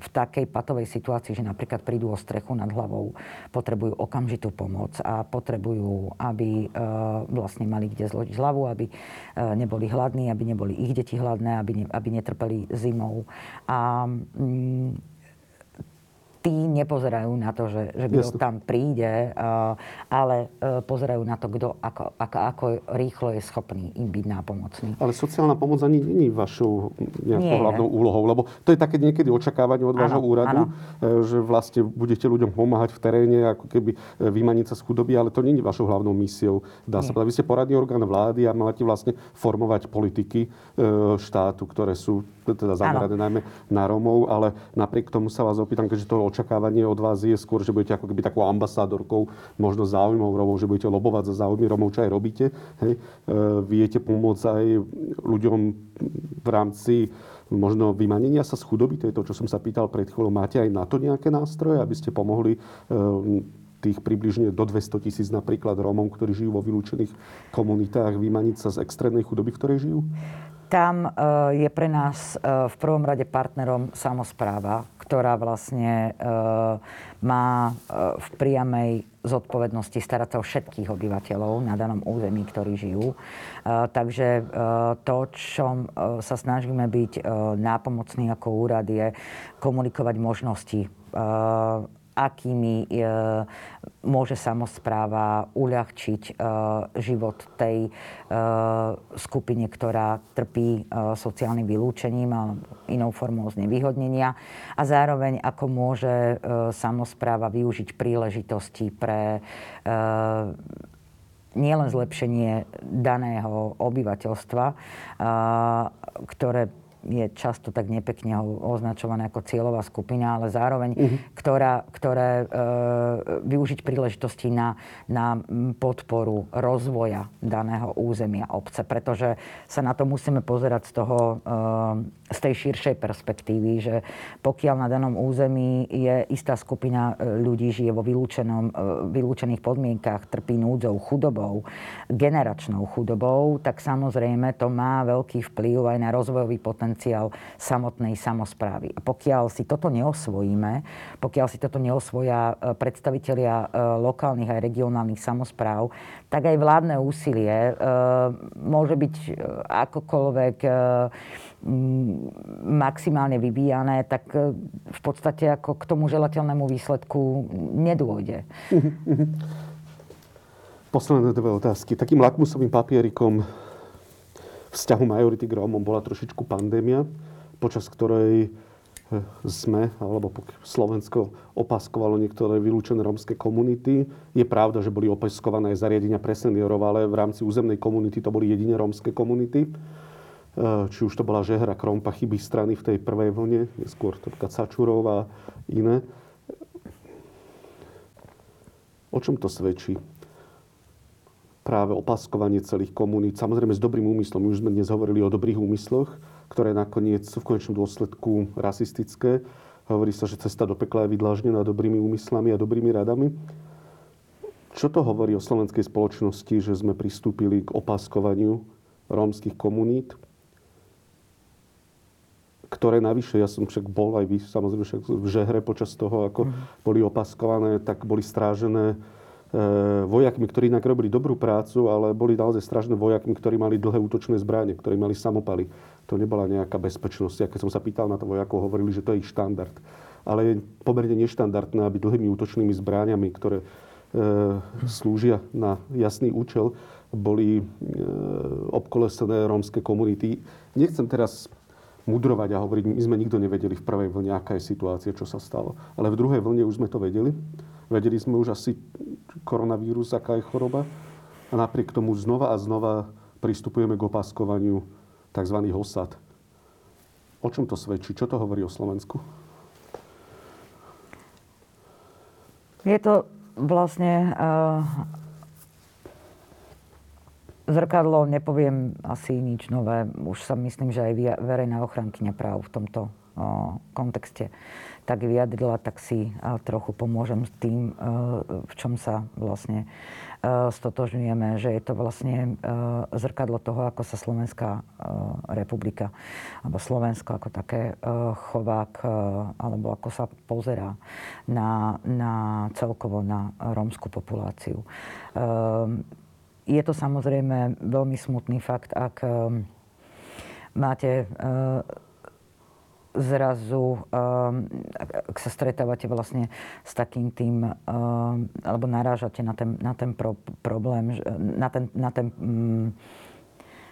v takej patovej situácii, že napríklad prídu o strechu nad hlavou, potrebujú okamžitú pomoc a potrebujú, aby e, vlastne mali kde zložiť hlavu, aby e, neboli hladní, aby neboli ich deti hladné, aby netrpeli zimou. A mm, tí nepozerajú na to, že, že kto Jasne. tam príde, ale e, pozerajú na to, kto ako, ako, ako rýchlo je schopný im byť nápomocný. Ale sociálna pomoc ani není vašou nejakou hlavnou úlohou, lebo to je také niekedy očakávanie od vášho úradu, ano. E, že vlastne budete ľuďom pomáhať v teréne, ako keby vymaniť sa z chudoby, ale to není vašou hlavnou misiou. Dá sa povedať, vy ste poradný orgán vlády a máte vlastne formovať politiky štátu, ktoré sú teda zamerané najmä na Romov, ale napriek tomu sa vás opýtam, keďže to očakávanie od vás je skôr, že budete ako keby takou ambasádorkou možno záujmov Romov, že budete lobovať za záujmy Romov, čo aj robíte. Hej. E, viete pomôcť aj ľuďom v rámci možno vymanenia sa z chudoby, to je to, čo som sa pýtal pred chvíľou. Máte aj na to nejaké nástroje, aby ste pomohli e, tých približne do 200 tisíc napríklad Rómov, ktorí žijú vo vylúčených komunitách, vymaniť sa z extrémnej chudoby, v ktorej žijú? Tam e, je pre nás e, v prvom rade partnerom samozpráva, ktorá vlastne e, má v priamej zodpovednosti starať sa o všetkých obyvateľov na danom území, ktorí žijú. Takže to, čo sa snažíme byť nápomocný ako úrad, je komunikovať možnosti akými e, môže samozpráva uľahčiť e, život tej e, skupine, ktorá trpí sociálnym vylúčením a inou formou znevýhodnenia. A zároveň ako môže samozpráva využiť príležitosti pre nielen zlepšenie daného obyvateľstva, ktoré je často tak nepekne označované ako cieľová skupina, ale zároveň, uh-huh. ktorá, ktoré e, využiť príležitosti na, na podporu rozvoja daného územia obce, pretože sa na to musíme pozerať z toho, e, z tej širšej perspektívy, že pokiaľ na danom území je istá skupina e, ľudí žije vo vylúčenom, e, vylúčených podmienkach, trpí núdzou, chudobou, generačnou chudobou, tak samozrejme to má veľký vplyv aj na rozvojový potenciál potenciál samotnej samozprávy. A pokiaľ si toto neosvojíme, pokiaľ si toto neosvoja e, predstavitelia e, lokálnych aj regionálnych samozpráv, tak aj vládne úsilie e, môže byť akokoľvek maximálne vyvíjané, tak v podstate ako k tomu želateľnému výsledku nedôjde. Posledné dve otázky. Takým lakmusovým papierikom vzťahu majority k Rómom bola trošičku pandémia, počas ktorej eh, sme, alebo Slovensko opaskovalo niektoré vylúčené rómske komunity. Je pravda, že boli opaskované aj zariadenia pre seniorov, ale v rámci územnej komunity to boli jedine rómske komunity. Eh, či už to bola Žehra, Krompa, chyby strany v tej prvej vlne, skôr to Sačurov a iné. O čom to svedčí? Práve opaskovanie celých komunít, samozrejme s dobrým úmyslom. My už sme dnes hovorili o dobrých úmysloch, ktoré nakoniec sú v konečnom dôsledku rasistické. Hovorí sa, že cesta do pekla je vydlážnená dobrými úmyslami a dobrými radami. Čo to hovorí o slovenskej spoločnosti, že sme pristúpili k opaskovaniu rómskych komunít, ktoré navyše, ja som však bol aj vy, samozrejme však v Žehre počas toho, ako mm. boli opaskované, tak boli strážené vojakmi, ktorí inak robili dobrú prácu, ale boli naozaj strážené vojakmi, ktorí mali dlhé útočné zbranie, ktorí mali samopaly. To nebola nejaká bezpečnosť. A keď som sa pýtal na to vojakov, hovorili, že to je ich štandard. Ale je pomerne neštandardné, aby dlhými útočnými zbraniami, ktoré e, slúžia na jasný účel, boli e, obkolesené rómske komunity. Nechcem teraz mudrovať a hovoriť, my sme nikto nevedeli v prvej vlne, aká je situácia, čo sa stalo. Ale v druhej vlne už sme to vedeli. Vedeli sme už asi koronavírus, aká je choroba. A napriek tomu znova a znova pristupujeme k opaskovaniu tzv. osad. O čom to svedčí? Čo to hovorí o Slovensku? Je to vlastne uh, zrkadlo, nepoviem asi nič nové. Už sa myslím, že aj verejná ochrankyňa práv v tomto o, kontexte tak vyjadrila, tak si trochu pomôžem s tým, e, v čom sa vlastne e, stotožňujeme, že je to vlastne e, zrkadlo toho, ako sa Slovenská republika alebo Slovensko ako také chová k, alebo ako sa pozerá na, na celkovo na rómskú populáciu. Je to samozrejme veľmi smutný fakt, ak máte zrazu, um, ak sa stretávate vlastne s takým tým, um, alebo narážate na ten, na ten pro, problém, na ten, na ten um,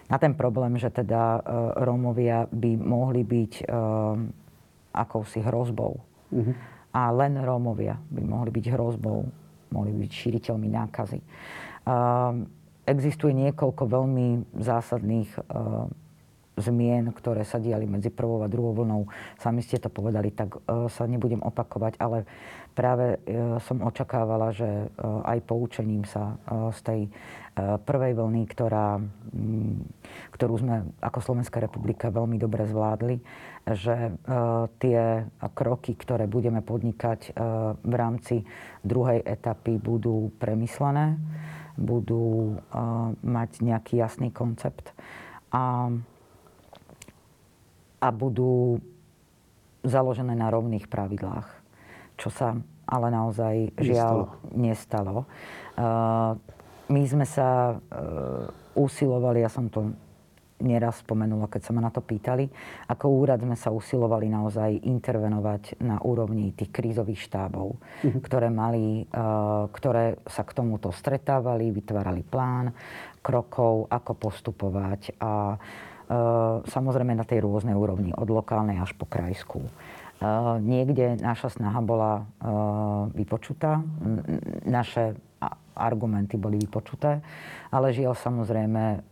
na ten problém, že teda uh, Rómovia by mohli byť uh, akousi hrozbou. Uh-huh. A len Rómovia by mohli byť hrozbou, mohli byť šíriteľmi nákazy. Existuje niekoľko veľmi zásadných zmien, ktoré sa diali medzi prvou a druhou vlnou. Sami ste to povedali, tak uh, sa nebudem opakovať, ale práve uh, som očakávala, že uh, aj poučením sa z tej prvej vlny, ktorá, um, ktorú sme ako Slovenská republika veľmi dobre zvládli, že tie kroky, ktoré budeme podnikať v rámci druhej etapy, budú premyslené budú mať nejaký jasný koncept a, a budú založené na rovných pravidlách, čo sa ale naozaj žiaľ nestalo. nestalo. Uh, my sme sa uh, usilovali, ja som to neraz spomenula, keď sa ma na to pýtali. Ako úrad sme sa usilovali naozaj intervenovať na úrovni tých krízových štábov, uh-huh. ktoré, mali, uh, ktoré sa k tomuto stretávali, vytvárali plán krokov, ako postupovať a uh, samozrejme na tej rôznej úrovni, od lokálnej až po krajskú. Uh, niekde naša snaha bola uh, vypočutá, naše argumenty boli vypočuté, ale žiaľ samozrejme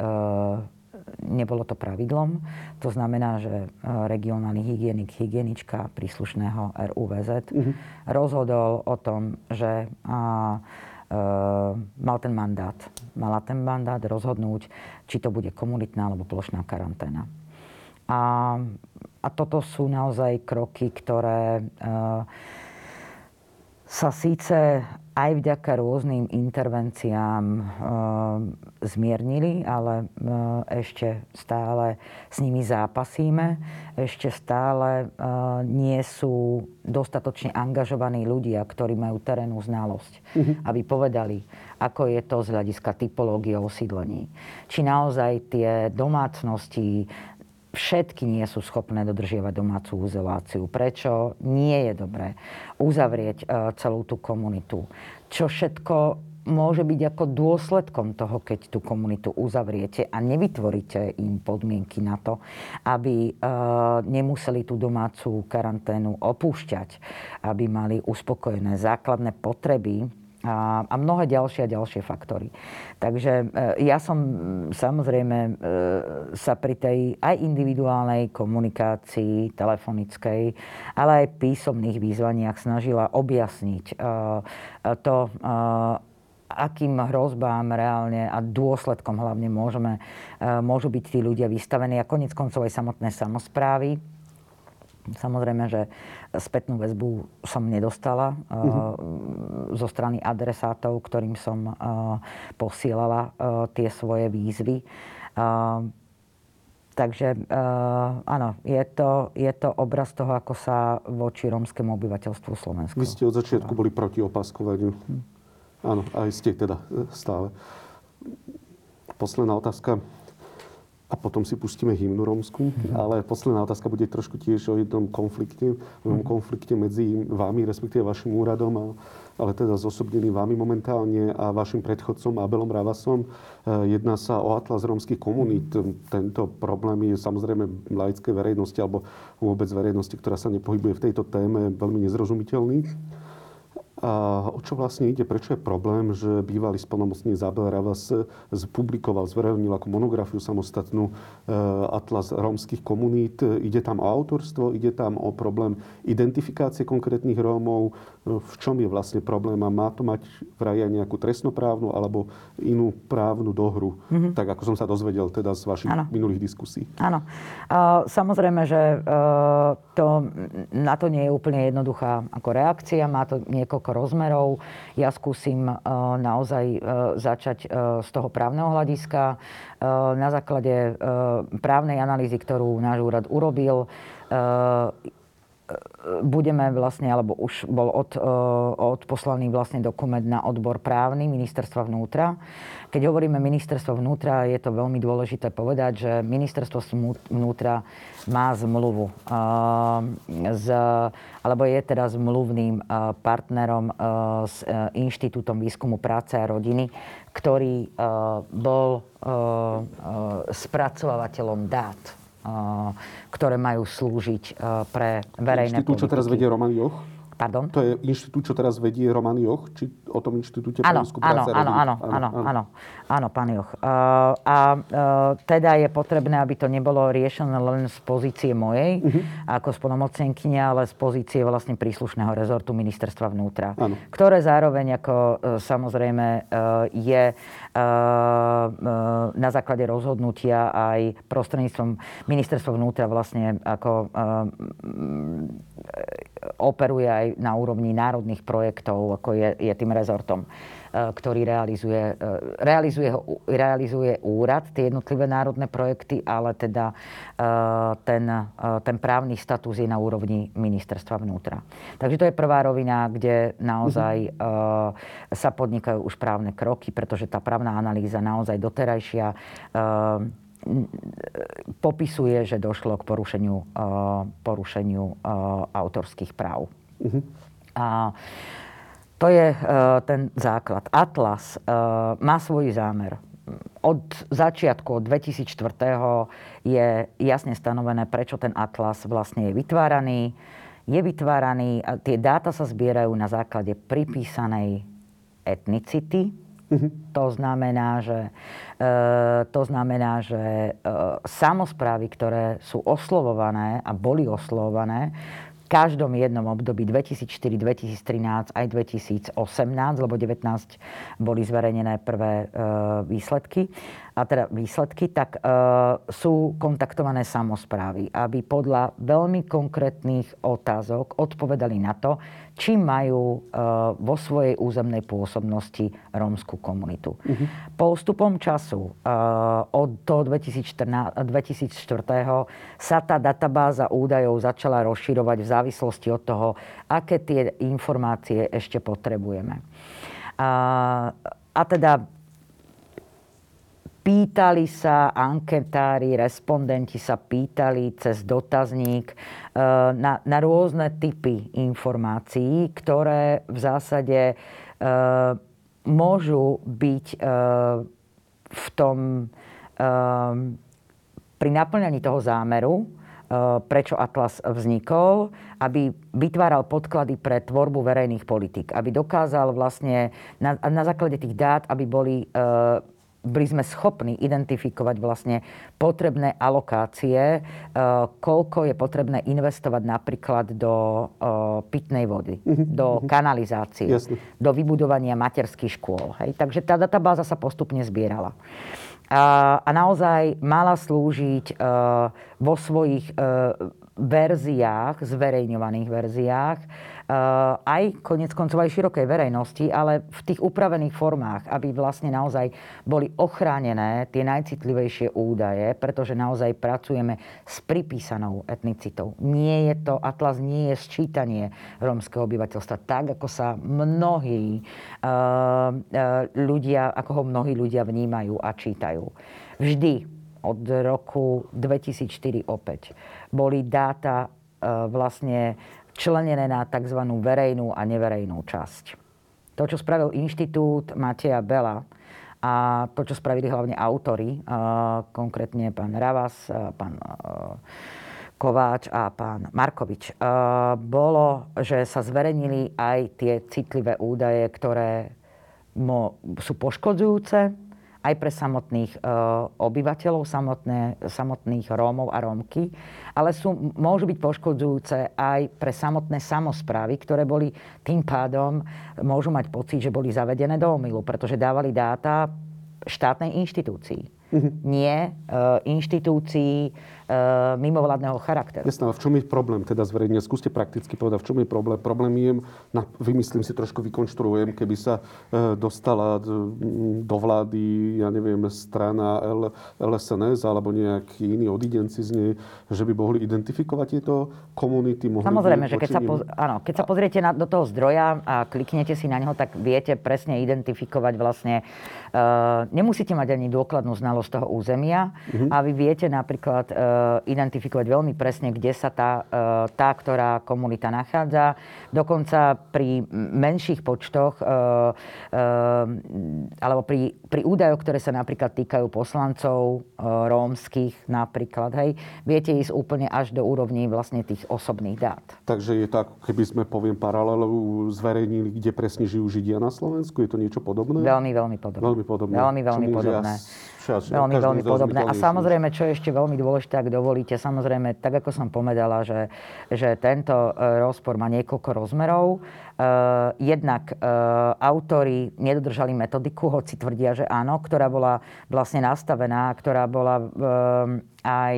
nebolo to pravidlom. To znamená, že regionálny hygienik, hygienička príslušného RUVZ. Mhm. rozhodol o tom, že mal ten mandát, mala ten mandát rozhodnúť, či to bude komunitná alebo plošná karanténa. A, a toto sú naozaj kroky, ktoré e, sa síce aj vďaka rôznym intervenciám e, zmiernili, ale e, ešte stále s nimi zápasíme. Ešte stále e, nie sú dostatočne angažovaní ľudia, ktorí majú terénnu znalosť, uh-huh. aby povedali, ako je to z hľadiska typológie osídlení. Či naozaj tie domácnosti všetky nie sú schopné dodržiavať domácu izoláciu. Prečo nie je dobré uzavrieť e, celú tú komunitu? Čo všetko môže byť ako dôsledkom toho, keď tú komunitu uzavriete a nevytvoríte im podmienky na to, aby e, nemuseli tú domácu karanténu opúšťať, aby mali uspokojené základné potreby a, mnohé ďalšie a ďalšie faktory. Takže e, ja som samozrejme e, sa pri tej aj individuálnej komunikácii, telefonickej, ale aj písomných výzvaniach snažila objasniť e, to, akým hrozbám reálne a dôsledkom hlavne môžeme, môžu byť tí ľudia vystavení a konec koncov aj samotné samozprávy. Samozrejme, že spätnú väzbu som nedostala uh-huh. zo strany adresátov, ktorým som uh, posielala uh, tie svoje výzvy. Takže uh, áno, je to, je to obraz toho, ako sa voči rómskému obyvateľstvu Slovensku. Vy ste od začiatku boli proti opaskovaniu. Hm. Áno, aj ste teda stále. Posledná otázka a potom si pustíme hymnu rómsku. Mm-hmm. Ale posledná otázka bude trošku tiež o jednom konflikte, o jednom mm-hmm. konflikte medzi vami, respektíve vašim úradom, a, ale teda zosobneným vami momentálne a vašim predchodcom Abelom Ravasom. E, jedná sa o atlas rómskych komunít. Mm-hmm. Tento problém je samozrejme laickej verejnosti alebo vôbec verejnosti, ktorá sa nepohybuje v tejto téme, veľmi nezrozumiteľný. A o čo vlastne ide? Prečo je problém, že bývalý splnomocný Zabel Ravas publikoval, zverejnil ako monografiu samostatnú e, Atlas rómskych komunít. Ide tam o autorstvo, ide tam o problém identifikácie konkrétnych Rómov. V čom je vlastne problém? A má to mať vraj aj nejakú trestnoprávnu alebo inú právnu dohru? Mm-hmm. Tak ako som sa dozvedel teda z vašich ano. minulých diskusí. Áno. Samozrejme, že uh, to, na to nie je úplne jednoduchá ako reakcia. Má to niekoľko rozmerov. Ja skúsim e, naozaj e, začať e, z toho právneho hľadiska. Na základe právnej analýzy, ktorú náš úrad urobil, budeme vlastne, alebo už bol od, odposlaný vlastne dokument na odbor právny ministerstva vnútra. Keď hovoríme ministerstvo vnútra, je to veľmi dôležité povedať, že ministerstvo vnútra má zmluvu z, alebo je teda zmluvným partnerom s Inštitútom výskumu práce a rodiny, ktorý bol spracovateľom dát ktoré majú slúžiť e, pre verejné Inštitút, politiky. čo teraz vedie Roman Joch? Pardon? To je inštitút, čo teraz vedie Roman Joch? Či o tom inštitúte pre áno, áno, áno, áno, áno, áno, áno, pán Joch. Uh, a e, teda je potrebné, aby to nebolo riešené len z pozície mojej, uh-huh. ako spolomocnenkynia, ale z pozície vlastne príslušného rezortu ministerstva vnútra, áno. ktoré zároveň ako samozrejme je na základe rozhodnutia aj prostredníctvom ministerstva vnútra vlastne ako operuje aj na úrovni národných projektov, ako je, je tým rezortom, ktorý realizuje, e, realizuje, realizuje úrad, tie jednotlivé národné projekty, ale teda e, ten, ten právny status je na úrovni ministerstva vnútra. Takže to je prvá rovina, kde naozaj mm-hmm. sa podnikajú už právne kroky, pretože tá právna analýza naozaj doterajšia popisuje, že došlo k porušeniu, porušeniu autorských práv. Uh-huh. A to je ten základ. Atlas má svoj zámer. Od začiatku, od 2004. je jasne stanovené, prečo ten atlas vlastne je vytváraný. Je vytváraný, tie dáta sa zbierajú na základe pripísanej etnicity, Uh-huh. To znamená, že, e, to znamená, že e, samozprávy, ktoré sú oslovované a boli oslovované, každom jednom období 2004, 2013 aj 2018, lebo 19 boli zverejnené prvé e, výsledky, a teda výsledky, tak e, sú kontaktované samozprávy, aby podľa veľmi konkrétnych otázok odpovedali na to, či majú e, vo svojej územnej pôsobnosti rómskú komunitu. Uh-huh. Postupom času e, od toho 2014, 2004. sa tá databáza údajov začala rozširovať v závislosti od toho, aké tie informácie ešte potrebujeme. A, a teda Pýtali sa anketári, respondenti sa pýtali cez dotazník e, na, na rôzne typy informácií, ktoré v zásade e, môžu byť e, v tom, pri naplňaní toho zámeru, prečo Atlas vznikol, aby vytváral podklady pre tvorbu verejných politik, aby dokázal vlastne na, na základe tých dát, aby boli byli sme schopní identifikovať vlastne potrebné alokácie, koľko je potrebné investovať napríklad do pitnej vody, do kanalizácie, Jasne. do vybudovania materských škôl. Hej? Takže tá databáza sa postupne zbierala. A, a naozaj mala slúžiť vo svojich verziách, zverejňovaných verziách, aj konec koncov aj širokej verejnosti, ale v tých upravených formách, aby vlastne naozaj boli ochránené tie najcitlivejšie údaje, pretože naozaj pracujeme s pripísanou etnicitou. Nie je to, Atlas nie je sčítanie rómskeho obyvateľstva tak, ako sa mnohí uh, uh, ľudia, ako ho mnohí ľudia vnímajú a čítajú. Vždy od roku 2004 opäť boli dáta vlastne členené na tzv. verejnú a neverejnú časť. To, čo spravil inštitút Mateja Bela a to, čo spravili hlavne autory, konkrétne pán Ravas, pán Kováč a pán Markovič, bolo, že sa zverejnili aj tie citlivé údaje, ktoré sú poškodzujúce aj pre samotných obyvateľov, samotné, samotných Rómov a Rómky, ale sú, môžu byť poškodzujúce aj pre samotné samozprávy, ktoré boli tým pádom, môžu mať pocit, že boli zavedené do omilu, pretože dávali dáta štátnej inštitúcii. Mm-hmm. Nie e, inštitúcií uh, mimovládneho charakteru. Jasné, ale v čom je problém teda zverejnenia? Skúste prakticky povedať, v čom je problém. Problém je, na, vymyslím si, trošku vykonštruujem, keby sa uh, dostala do vlády, ja neviem, strana L, LSNS alebo nejaký iný odidenci z nej, že by mohli identifikovať tieto komunity. Mohli Samozrejme, že keď sa, poz, áno, keď sa pozriete na, do toho zdroja a kliknete si na neho, tak viete presne identifikovať vlastne, uh, nemusíte mať ani dôkladnú znalosť toho územia uh-huh. a vy viete napríklad Eh, identifikovať veľmi presne, kde sa tá, eh, tá ktorá komunita nachádza. Dokonca pri menších počtoch eh, alebo pri, pri údajoch, ktoré sa napríklad týkajú poslancov rómskych napríklad, hej, viete ísť úplne až do úrovní vlastne tých osobných dát. Takže je tak, keby sme, poviem, paralelu zverejnili, kde presne žijú Židia na Slovensku? Je to niečo podobné? Veľmi, veľmi podobné. Veľmi podobné. Veľmi, veľmi podobné. Ja čas. Veľmi, veľmi podobné. A samozrejme, čo je ešte veľmi dôležité, ak dovolíte, samozrejme, tak ako som povedala, že, že tento e, rozpor má niekoľko rozmerov. Uh, jednak uh, autori nedodržali metodiku, hoci tvrdia, že áno, ktorá bola vlastne nastavená, ktorá bola uh, aj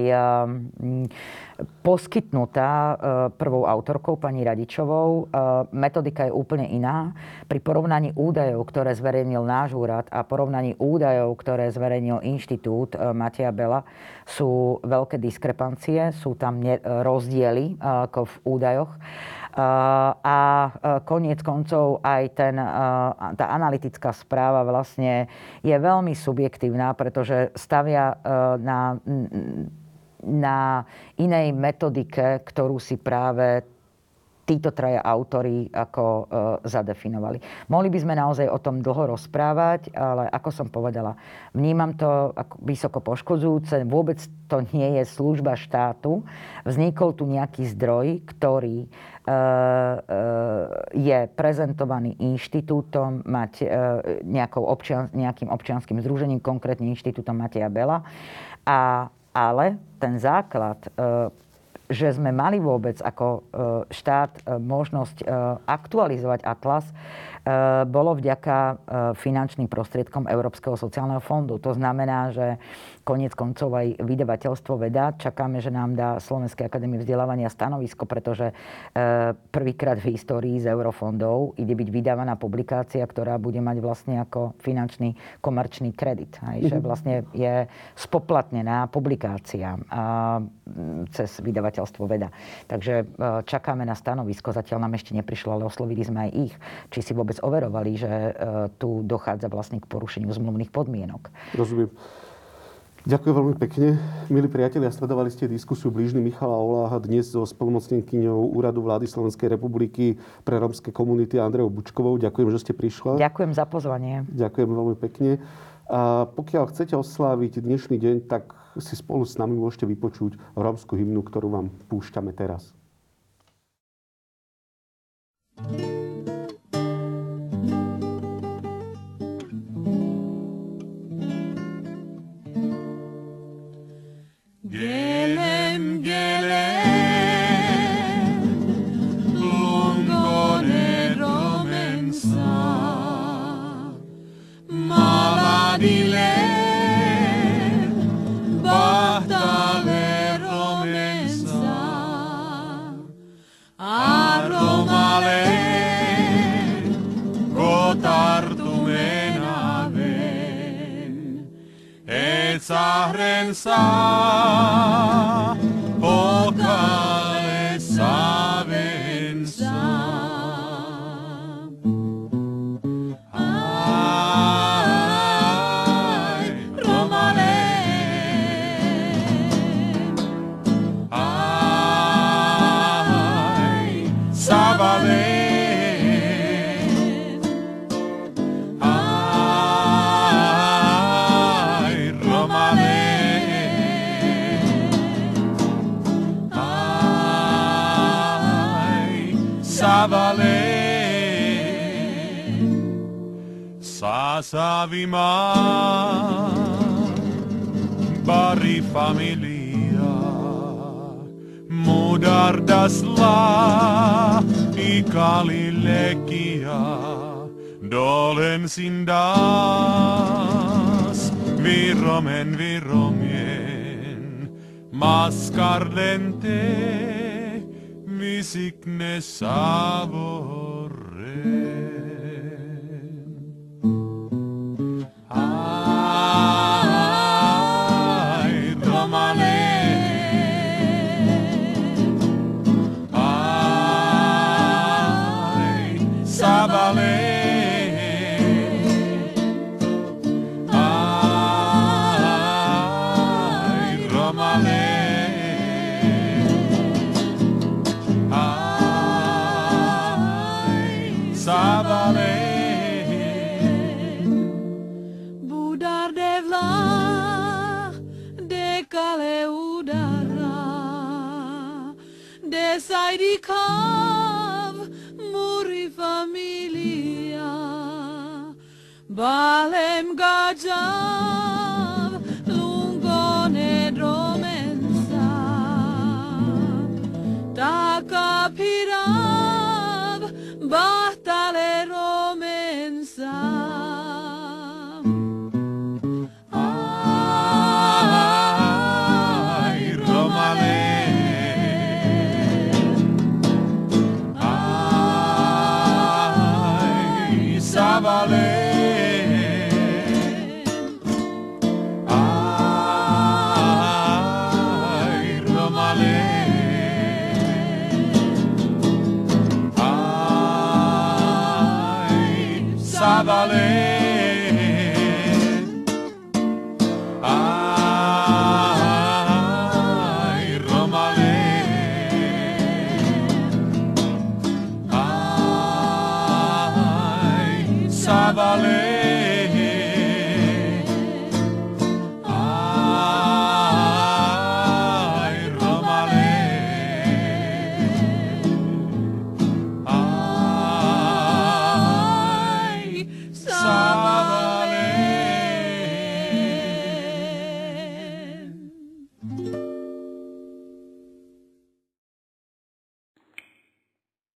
poskytnutá prvou autorkou, pani Radičovou. Metodika je úplne iná. Pri porovnaní údajov, ktoré zverejnil náš úrad a porovnaní údajov, ktoré zverejnil inštitút Mateja Bela, sú veľké diskrepancie, sú tam rozdiely ako v údajoch. A koniec koncov aj ten, tá analytická správa vlastne je veľmi subjektívna, pretože stavia na, na inej metodike, ktorú si práve títo traja autory ako zadefinovali. Mohli by sme naozaj o tom dlho rozprávať, ale ako som povedala, vnímam to ako vysoko poškodzujúce. Vôbec to nie je služba štátu. Vznikol tu nejaký zdroj, ktorý je prezentovaný inštitútom, mať e, nejakou občian, nejakým občianským združením, konkrétne inštitútom Mateja Bela. A, ale ten základ e, že sme mali vôbec ako e, štát e, možnosť e, aktualizovať Atlas, bolo vďaka finančným prostriedkom Európskeho sociálneho fondu. To znamená, že Koniec koncov aj vydavateľstvo veda. Čakáme, že nám dá Slovenskej akadémie vzdelávania stanovisko, pretože e, prvýkrát v histórii z eurofondov ide byť vydávaná publikácia, ktorá bude mať vlastne ako finančný komerčný kredit. Hej, že mhm. vlastne je spoplatnená publikácia cez vydavateľstvo veda. Takže e, čakáme na stanovisko. Zatiaľ nám ešte neprišlo, ale oslovili sme aj ich, či si vôbec overovali, že e, tu dochádza vlastne k porušeniu zmluvných podmienok. Rozumiem. Ďakujem veľmi pekne. Milí priatelia, sledovali ste diskusiu blížny Michala Oláha dnes so spolumocnenkyňou Úradu vlády Slovenskej republiky pre rómske komunity Andreou Bučkovou. Ďakujem, že ste prišla. Ďakujem za pozvanie. Ďakujem veľmi pekne. A pokiaľ chcete osláviť dnešný deň, tak si spolu s nami môžete vypočuť rómsku hymnu, ktorú vám púšťame teraz. thank you saborre. Ay, sábale. dedicav muri familia. Balem gajan Hallelujah.